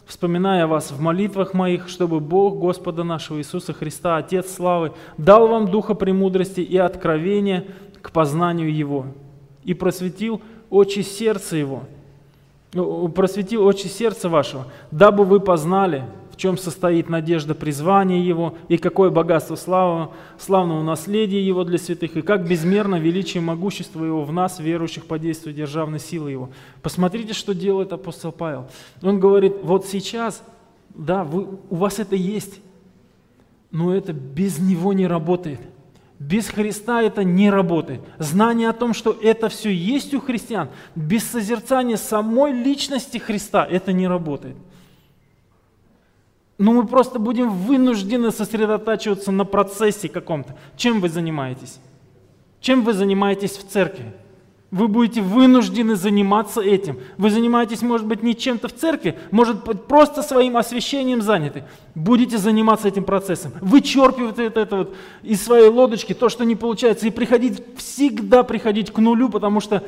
вспоминая вас в молитвах моих, чтобы Бог Господа нашего Иисуса Христа, Отец славы, дал вам духа премудрости и откровения к познанию Его, и просветил очи сердца Его, просветил очи сердца вашего, дабы вы познали, чем состоит надежда призвания Его, и какое богатство славы, славного наследия Его для святых, и как безмерно величие могущества Его в нас, верующих по действию державной силы Его. Посмотрите, что делает апостол Павел. Он говорит, вот сейчас, да, вы, у вас это есть, но это без Него не работает. Без Христа это не работает. Знание о том, что это все есть у христиан, без созерцания самой личности Христа это не работает. Но мы просто будем вынуждены сосредотачиваться на процессе каком-то. Чем вы занимаетесь? Чем вы занимаетесь в церкви? Вы будете вынуждены заниматься этим. Вы занимаетесь, может быть, не чем-то в церкви, может быть, просто своим освящением заняты. Будете заниматься этим процессом. Вычерпывать это вот из своей лодочки, то, что не получается, и приходить, всегда приходить к нулю, потому что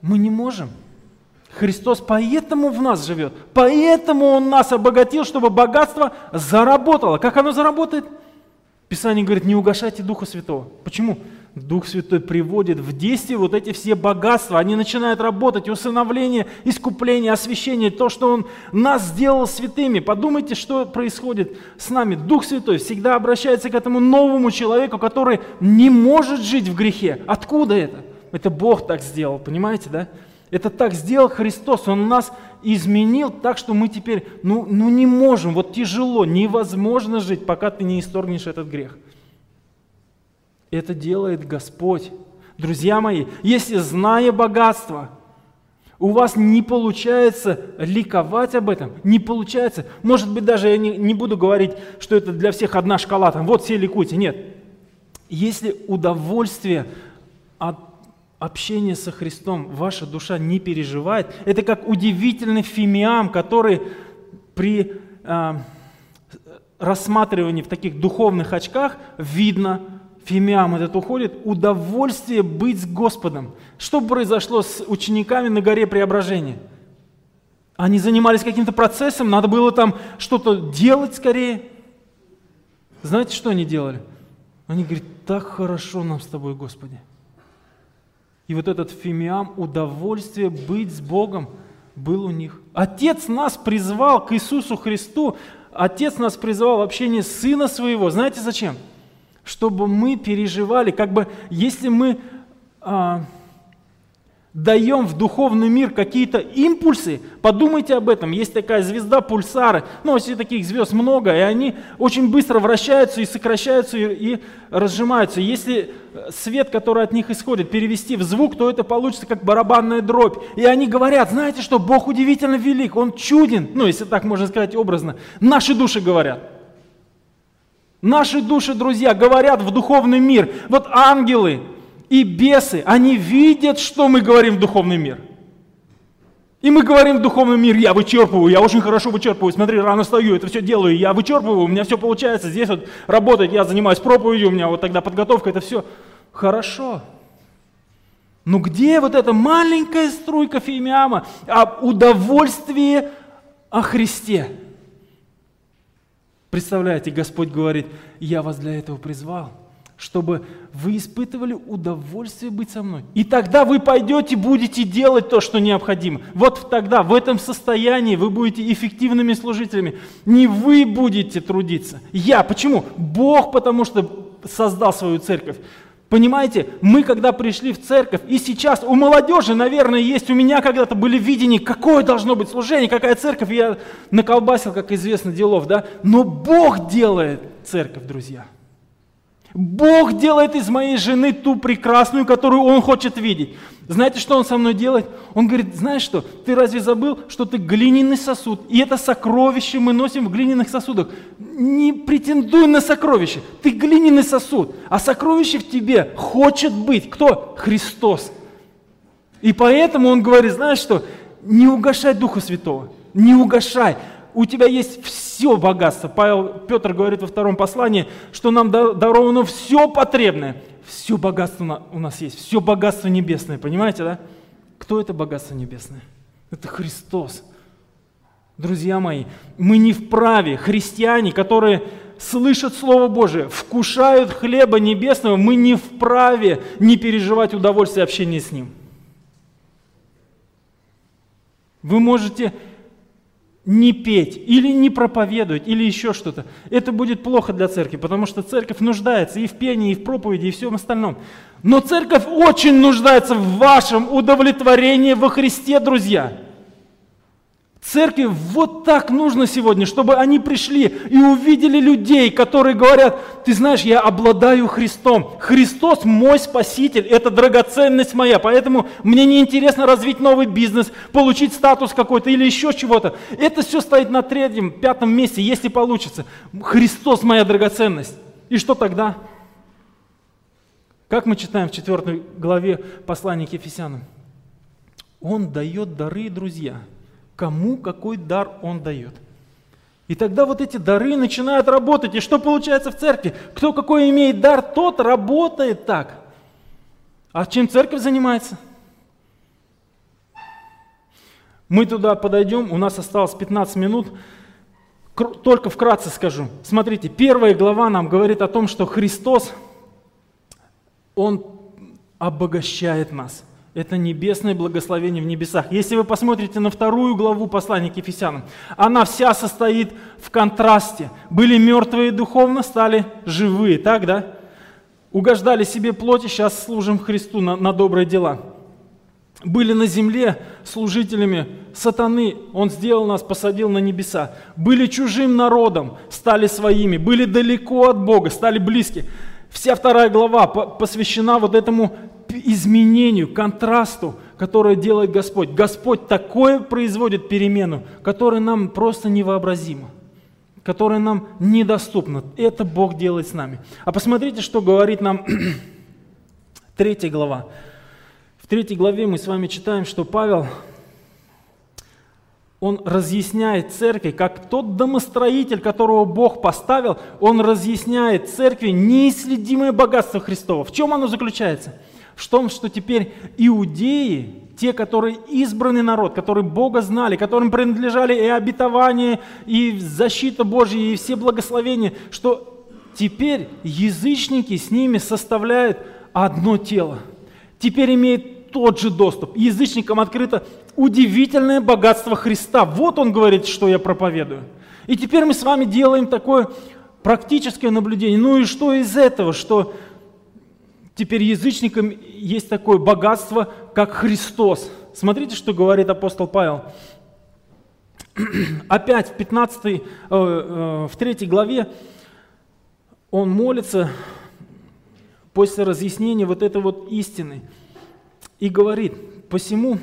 мы не можем. Христос поэтому в нас живет, поэтому Он нас обогатил, чтобы богатство заработало. Как оно заработает? Писание говорит, не угошайте Духа Святого. Почему? Дух Святой приводит в действие вот эти все богатства. Они начинают работать, усыновление, искупление, освящение, то, что Он нас сделал святыми. Подумайте, что происходит с нами. Дух Святой всегда обращается к этому новому человеку, который не может жить в грехе. Откуда это? Это Бог так сделал, понимаете, да? Это так сделал Христос. Он нас изменил так, что мы теперь, ну, ну не можем, вот тяжело, невозможно жить, пока ты не исторгнешь этот грех. Это делает Господь. Друзья мои, если зная богатство, у вас не получается ликовать об этом, не получается. Может быть, даже я не, не буду говорить, что это для всех одна шкала, там, вот все ликуйте. Нет. Если удовольствие от общения со Христом ваша душа не переживает, это как удивительный фимиам, который при э, рассматривании в таких духовных очках видно, фимиам этот уходит, удовольствие быть с Господом. Что произошло с учениками на горе Преображения? Они занимались каким-то процессом, надо было там что-то делать скорее. Знаете, что они делали? Они говорят, так хорошо нам с тобой, Господи. И вот этот фимиам, удовольствие быть с Богом был у них. Отец нас призвал к Иисусу Христу, Отец нас призвал в общение Сына Своего. Знаете зачем? чтобы мы переживали, как бы если мы а, даем в духовный мир какие-то импульсы, подумайте об этом. Есть такая звезда пульсары, ну, если таких звезд много, и они очень быстро вращаются и сокращаются и, и разжимаются. Если свет, который от них исходит, перевести в звук, то это получится как барабанная дробь. И они говорят, знаете что, Бог удивительно велик, Он чуден, ну, если так можно сказать образно. Наши души говорят. Наши души, друзья, говорят в духовный мир. Вот ангелы и бесы, они видят, что мы говорим в духовный мир. И мы говорим в духовный мир, я вычерпываю, я очень хорошо вычерпываю, смотри, рано стою, это все делаю, я вычерпываю, у меня все получается, здесь вот работать, я занимаюсь проповедью, у меня вот тогда подготовка, это все хорошо. Но где вот эта маленькая струйка фимиама об удовольствии о Христе? Представляете, Господь говорит, я вас для этого призвал, чтобы вы испытывали удовольствие быть со мной. И тогда вы пойдете, будете делать то, что необходимо. Вот тогда, в этом состоянии вы будете эффективными служителями. Не вы будете трудиться. Я. Почему? Бог, потому что создал свою церковь. Понимаете, мы когда пришли в церковь, и сейчас у молодежи, наверное, есть, у меня когда-то были видения, какое должно быть служение, какая церковь, я наколбасил, как известно, делов, да? Но Бог делает церковь, друзья. Бог делает из моей жены ту прекрасную, которую Он хочет видеть. Знаете, что Он со мной делает? Он говорит, знаешь что, ты разве забыл, что ты глиняный сосуд, и это сокровище мы носим в глиняных сосудах. Не претендуй на сокровище, ты глиняный сосуд, а сокровище в тебе хочет быть. Кто? Христос. И поэтому Он говорит, знаешь что, не угошай Духа Святого, не угошай у тебя есть все богатство. Павел, Петр говорит во втором послании, что нам даровано все потребное. Все богатство у нас есть, все богатство небесное, понимаете, да? Кто это богатство небесное? Это Христос. Друзья мои, мы не вправе, христиане, которые слышат Слово Божие, вкушают хлеба небесного, мы не вправе не переживать удовольствие общения с Ним. Вы можете не петь, или не проповедовать, или еще что-то. Это будет плохо для церкви, потому что церковь нуждается и в пении, и в проповеди, и всем остальном. Но церковь очень нуждается в вашем удовлетворении во Христе, друзья. Церкви вот так нужно сегодня, чтобы они пришли и увидели людей, которые говорят, ты знаешь, я обладаю Христом. Христос мой Спаситель, это драгоценность моя, поэтому мне не интересно развить новый бизнес, получить статус какой-то или еще чего-то. Это все стоит на третьем, пятом месте, если получится. Христос моя драгоценность. И что тогда? Как мы читаем в 4 главе послания к Ефесянам? Он дает дары, друзья – кому какой дар он дает. И тогда вот эти дары начинают работать. И что получается в церкви? Кто какой имеет дар, тот работает так. А чем церковь занимается? Мы туда подойдем, у нас осталось 15 минут. Только вкратце скажу. Смотрите, первая глава нам говорит о том, что Христос Он обогащает нас. Это небесное благословение в небесах. Если вы посмотрите на вторую главу послания к Ефесянам, она вся состоит в контрасте. Были мертвые духовно, стали живые, так, да? Угождали себе плоти, сейчас служим Христу на, на добрые дела. Были на земле служителями сатаны, Он сделал нас, посадил на небеса. Были чужим народом, стали своими. Были далеко от Бога, стали близки. Вся вторая глава посвящена вот этому изменению, контрасту, которое делает Господь. Господь такое производит перемену, которая нам просто невообразима, которая нам недоступна. Это Бог делает с нами. А посмотрите, что говорит нам третья глава. В третьей главе мы с вами читаем, что Павел, он разъясняет церкви, как тот домостроитель, которого Бог поставил, он разъясняет церкви неисследимое богатство Христова. В чем оно заключается? – в том, что теперь иудеи, те, которые избранный народ, которые Бога знали, которым принадлежали и обетование, и защита Божья, и все благословения, что теперь язычники с ними составляют одно тело. Теперь имеет тот же доступ. Язычникам открыто удивительное богатство Христа. Вот он говорит, что я проповедую. И теперь мы с вами делаем такое практическое наблюдение. Ну и что из этого, что Теперь язычникам есть такое богатство, как Христос. Смотрите, что говорит апостол Павел. Опять в 15, э, э, в 3 главе он молится после разъяснения вот этой вот истины и говорит, посему,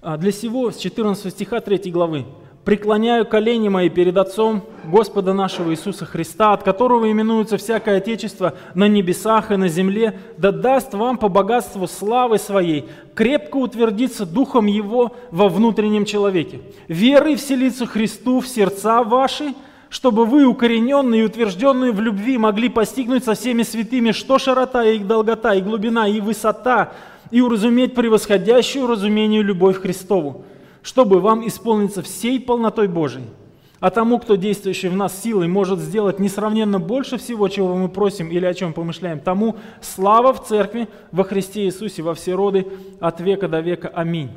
а, для сего, с 14 стиха 3 главы, преклоняю колени мои перед Отцом Господа нашего Иисуса Христа, от которого именуется всякое Отечество на небесах и на земле, да даст вам по богатству славы своей крепко утвердиться Духом Его во внутреннем человеке, верой вселиться Христу в сердца ваши, чтобы вы, укорененные и утвержденные в любви, могли постигнуть со всеми святыми, что широта и долгота, и глубина, и высота, и уразуметь превосходящую разумению любовь Христову, чтобы вам исполниться всей полнотой Божией. А тому, кто действующий в нас силой может сделать несравненно больше всего, чего мы просим или о чем помышляем, тому слава в Церкви во Христе Иисусе во все роды от века до века. Аминь.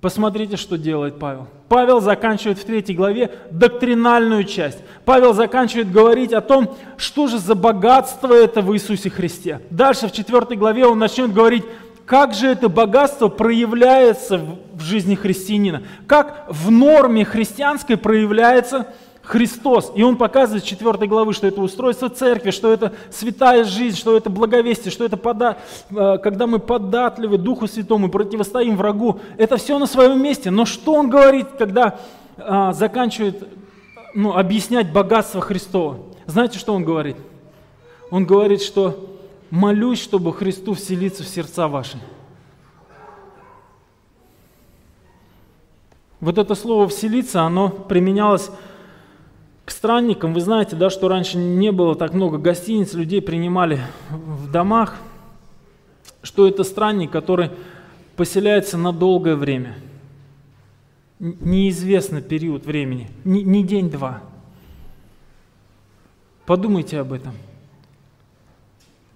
Посмотрите, что делает Павел. Павел заканчивает в третьей главе доктринальную часть. Павел заканчивает говорить о том, что же за богатство это в Иисусе Христе. Дальше в четвертой главе он начнет говорить как же это богатство проявляется в жизни христианина? Как в норме христианской проявляется Христос? И он показывает в 4 главы, что это устройство церкви, что это святая жизнь, что это благовестие, что это пода... Э, когда мы податливы Духу Святому, противостоим врагу. Это все на своем месте. Но что он говорит, когда а, заканчивает ну, объяснять богатство Христова? Знаете, что он говорит? Он говорит, что молюсь, чтобы Христу вселиться в сердца ваши. Вот это слово «вселиться», оно применялось к странникам. Вы знаете, да, что раньше не было так много гостиниц, людей принимали в домах, что это странник, который поселяется на долгое время. Неизвестный период времени, не, день-два. Подумайте об этом.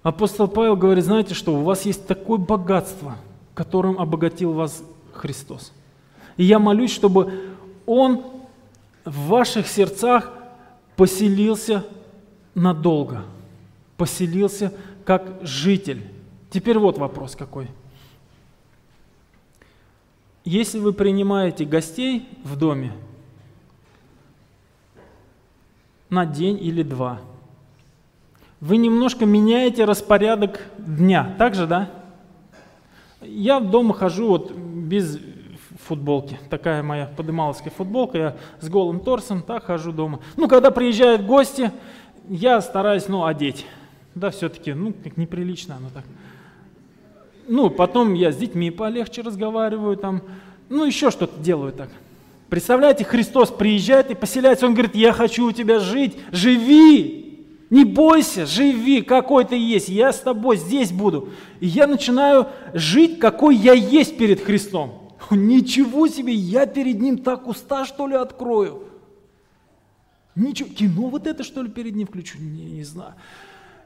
Апостол Павел говорит, знаете что, у вас есть такое богатство, которым обогатил вас Христос. И я молюсь, чтобы Он в ваших сердцах поселился надолго, поселился как житель. Теперь вот вопрос какой. Если вы принимаете гостей в доме на день или два – вы немножко меняете распорядок дня. Так же, да? Я дома хожу вот без футболки. Такая моя подымаловская футболка. Я с голым торсом так хожу дома. Ну, когда приезжают гости, я стараюсь, ну, одеть. Да, все-таки, ну, как неприлично оно так. Ну, потом я с детьми полегче разговариваю там. Ну, еще что-то делаю так. Представляете, Христос приезжает и поселяется. Он говорит, я хочу у тебя жить. Живи! Не бойся, живи, какой ты есть, я с тобой здесь буду. И я начинаю жить, какой я есть перед Христом. Ничего себе, я перед Ним так уста, что ли, открою. Ничего, кино вот это, что ли, перед Ним включу, не, не знаю.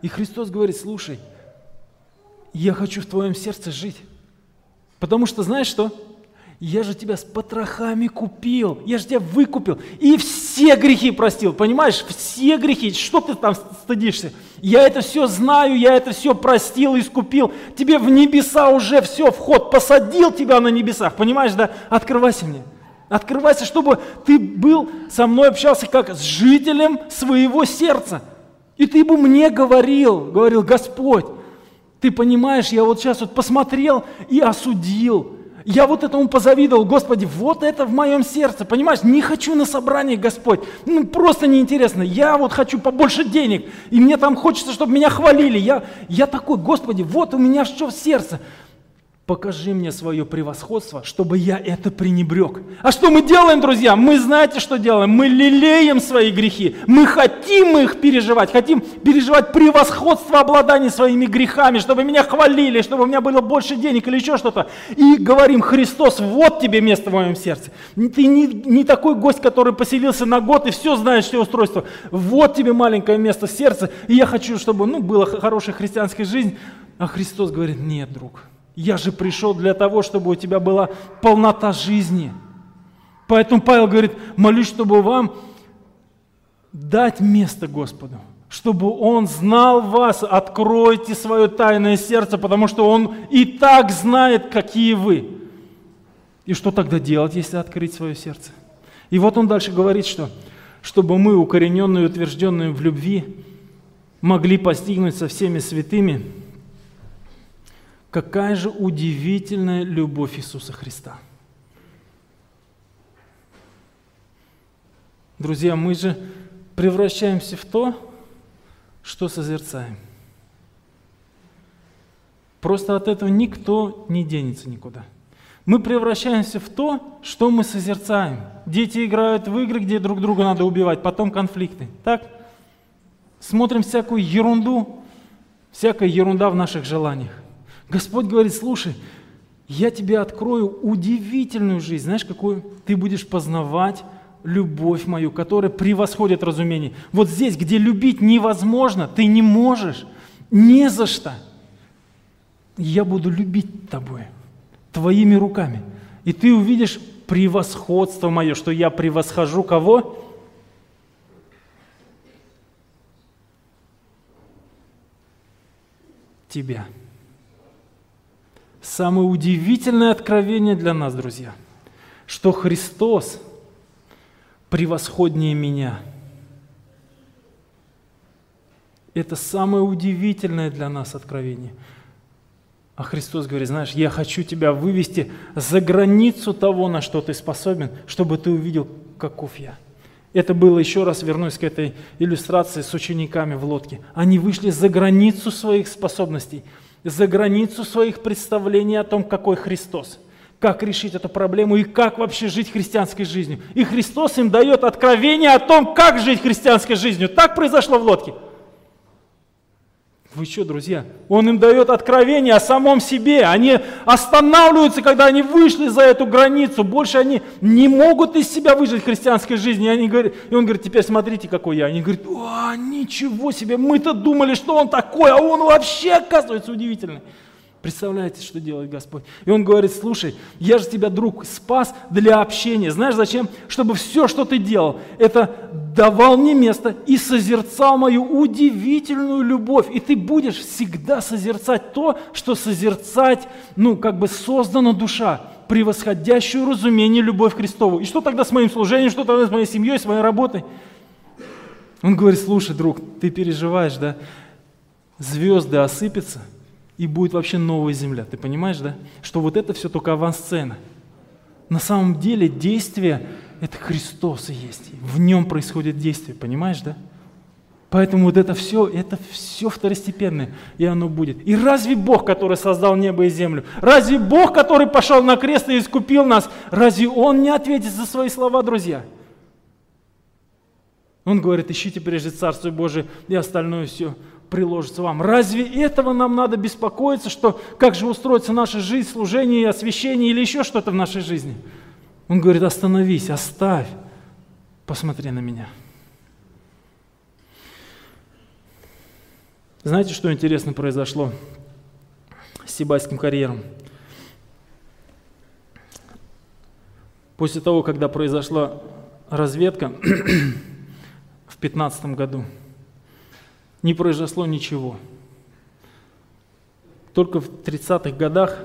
И Христос говорит, слушай, я хочу в твоем сердце жить. Потому что знаешь что? Я же тебя с потрохами купил, я же тебя выкупил и все грехи простил, понимаешь? Все грехи, что ты там стыдишься? Я это все знаю, я это все простил, искупил. Тебе в небеса уже все, вход, посадил тебя на небесах, понимаешь, да? Открывайся мне. Открывайся, чтобы ты был со мной общался как с жителем своего сердца. И ты бы мне говорил, говорил, Господь, ты понимаешь, я вот сейчас вот посмотрел и осудил. Я вот этому позавидовал, Господи, вот это в моем сердце, понимаешь, не хочу на собрание, Господь, ну просто неинтересно, я вот хочу побольше денег, и мне там хочется, чтобы меня хвалили, я, я такой, Господи, вот у меня что в сердце, Покажи мне свое превосходство, чтобы я это пренебрег. А что мы делаем, друзья? Мы знаете, что делаем? Мы лелеем свои грехи. Мы хотим их переживать. Хотим переживать превосходство обладания своими грехами, чтобы меня хвалили, чтобы у меня было больше денег или еще что-то. И говорим, Христос, вот тебе место в моем сердце. Ты не, не такой гость, который поселился на год и все знаешь, все устройства. Вот тебе маленькое место в сердце. И я хочу, чтобы ну, была хорошая христианская жизнь. А Христос говорит, нет, друг, я же пришел для того, чтобы у тебя была полнота жизни. Поэтому Павел говорит, молюсь, чтобы вам дать место Господу, чтобы Он знал вас, откройте свое тайное сердце, потому что Он и так знает, какие вы. И что тогда делать, если открыть свое сердце? И вот он дальше говорит, что чтобы мы, укорененные и утвержденные в любви, могли постигнуть со всеми святыми – Какая же удивительная любовь Иисуса Христа. Друзья, мы же превращаемся в то, что созерцаем. Просто от этого никто не денется никуда. Мы превращаемся в то, что мы созерцаем. Дети играют в игры, где друг друга надо убивать, потом конфликты. Так? Смотрим всякую ерунду, всякая ерунда в наших желаниях. Господь говорит, слушай, я тебе открою удивительную жизнь. Знаешь, какую? Ты будешь познавать любовь мою, которая превосходит разумение. Вот здесь, где любить невозможно, ты не можешь, не за что. Я буду любить тобой, твоими руками. И ты увидишь превосходство мое, что я превосхожу кого? Тебя. Самое удивительное откровение для нас, друзья, что Христос превосходнее меня. Это самое удивительное для нас откровение. А Христос говорит, знаешь, я хочу тебя вывести за границу того, на что ты способен, чтобы ты увидел, каков я. Это было, еще раз вернусь к этой иллюстрации с учениками в лодке. Они вышли за границу своих способностей – за границу своих представлений о том, какой Христос, как решить эту проблему и как вообще жить христианской жизнью. И Христос им дает откровение о том, как жить христианской жизнью. Так произошло в лодке. Вы что, друзья? Он им дает откровение о самом себе. Они останавливаются, когда они вышли за эту границу. Больше они не могут из себя выжить в христианской жизни. И, они говорят, и он говорит, теперь смотрите, какой я. Они говорят, о, ничего себе, мы-то думали, что он такой, а он вообще оказывается удивительный. Представляете, что делает Господь? И Он говорит, слушай, я же тебя, друг, спас для общения. Знаешь зачем? Чтобы все, что ты делал, это давал мне место и созерцал мою удивительную любовь. И ты будешь всегда созерцать то, что созерцать, ну, как бы создана душа, превосходящую разумение любовь Христову. И что тогда с моим служением, что тогда с моей семьей, с моей работой? Он говорит, слушай, друг, ты переживаешь, да? Звезды осыпятся – и будет вообще новая земля. Ты понимаешь, да? Что вот это все только авансцена. На самом деле действие – это Христос и есть. В нем происходит действие, понимаешь, да? Поэтому вот это все, это все второстепенное, и оно будет. И разве Бог, который создал небо и землю, разве Бог, который пошел на крест и искупил нас, разве Он не ответит за свои слова, друзья? Он говорит, ищите прежде Царство Божие и остальное все приложится вам. Разве этого нам надо беспокоиться, что как же устроится наша жизнь, служение, освящение или еще что-то в нашей жизни? Он говорит, остановись, оставь, посмотри на меня. Знаете, что интересно произошло с Сибайским карьером? После того, когда произошла разведка в 15 году, не произошло ничего. Только в 30-х годах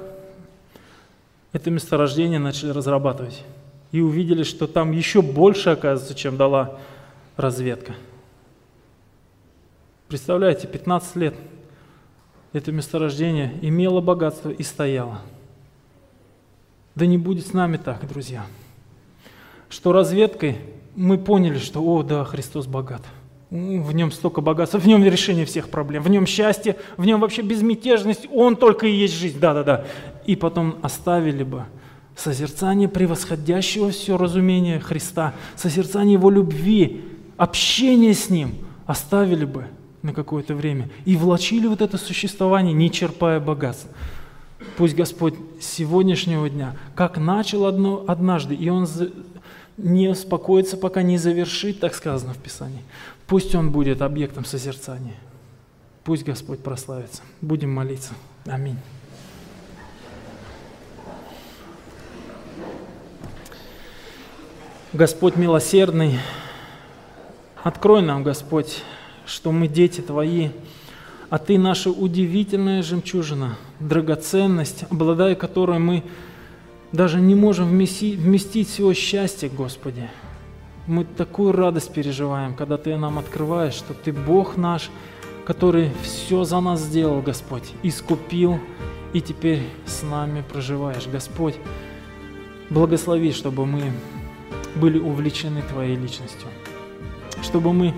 это месторождение начали разрабатывать. И увидели, что там еще больше, оказывается, чем дала разведка. Представляете, 15 лет это месторождение имело богатство и стояло. Да не будет с нами так, друзья. Что разведкой мы поняли, что, о, да, Христос богат. В нем столько богатства, в нем решение всех проблем, в нем счастье, в нем вообще безмятежность, Он только и есть жизнь, да-да-да. И потом оставили бы созерцание превосходящего все разумения Христа, созерцание Его любви, общение с Ним оставили бы на какое-то время и влачили вот это существование, не черпая богатств. Пусть Господь сегодняшнего дня, как начал одно, однажды, и Он не успокоится, пока не завершит, так сказано в Писании. Пусть Он будет объектом созерцания. Пусть Господь прославится. Будем молиться. Аминь. Господь милосердный, открой нам, Господь, что мы дети Твои, а Ты наша удивительная жемчужина, драгоценность, обладая которой мы даже не можем вместить, вместить всего счастья, Господи. Мы такую радость переживаем, когда Ты нам открываешь, что Ты Бог наш, который все за нас сделал, Господь, искупил, и теперь с нами проживаешь. Господь, благослови, чтобы мы были увлечены Твоей личностью, чтобы мы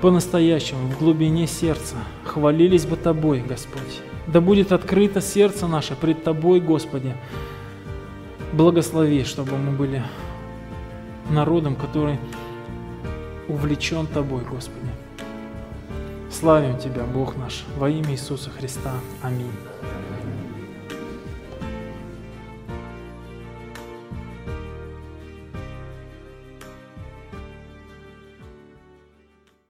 по-настоящему в глубине сердца хвалились бы Тобой, Господь. Да будет открыто сердце наше пред Тобой, Господи, Благослови, чтобы мы были народом, который увлечен Тобой, Господи. Славим Тебя, Бог наш, во имя Иисуса Христа. Аминь.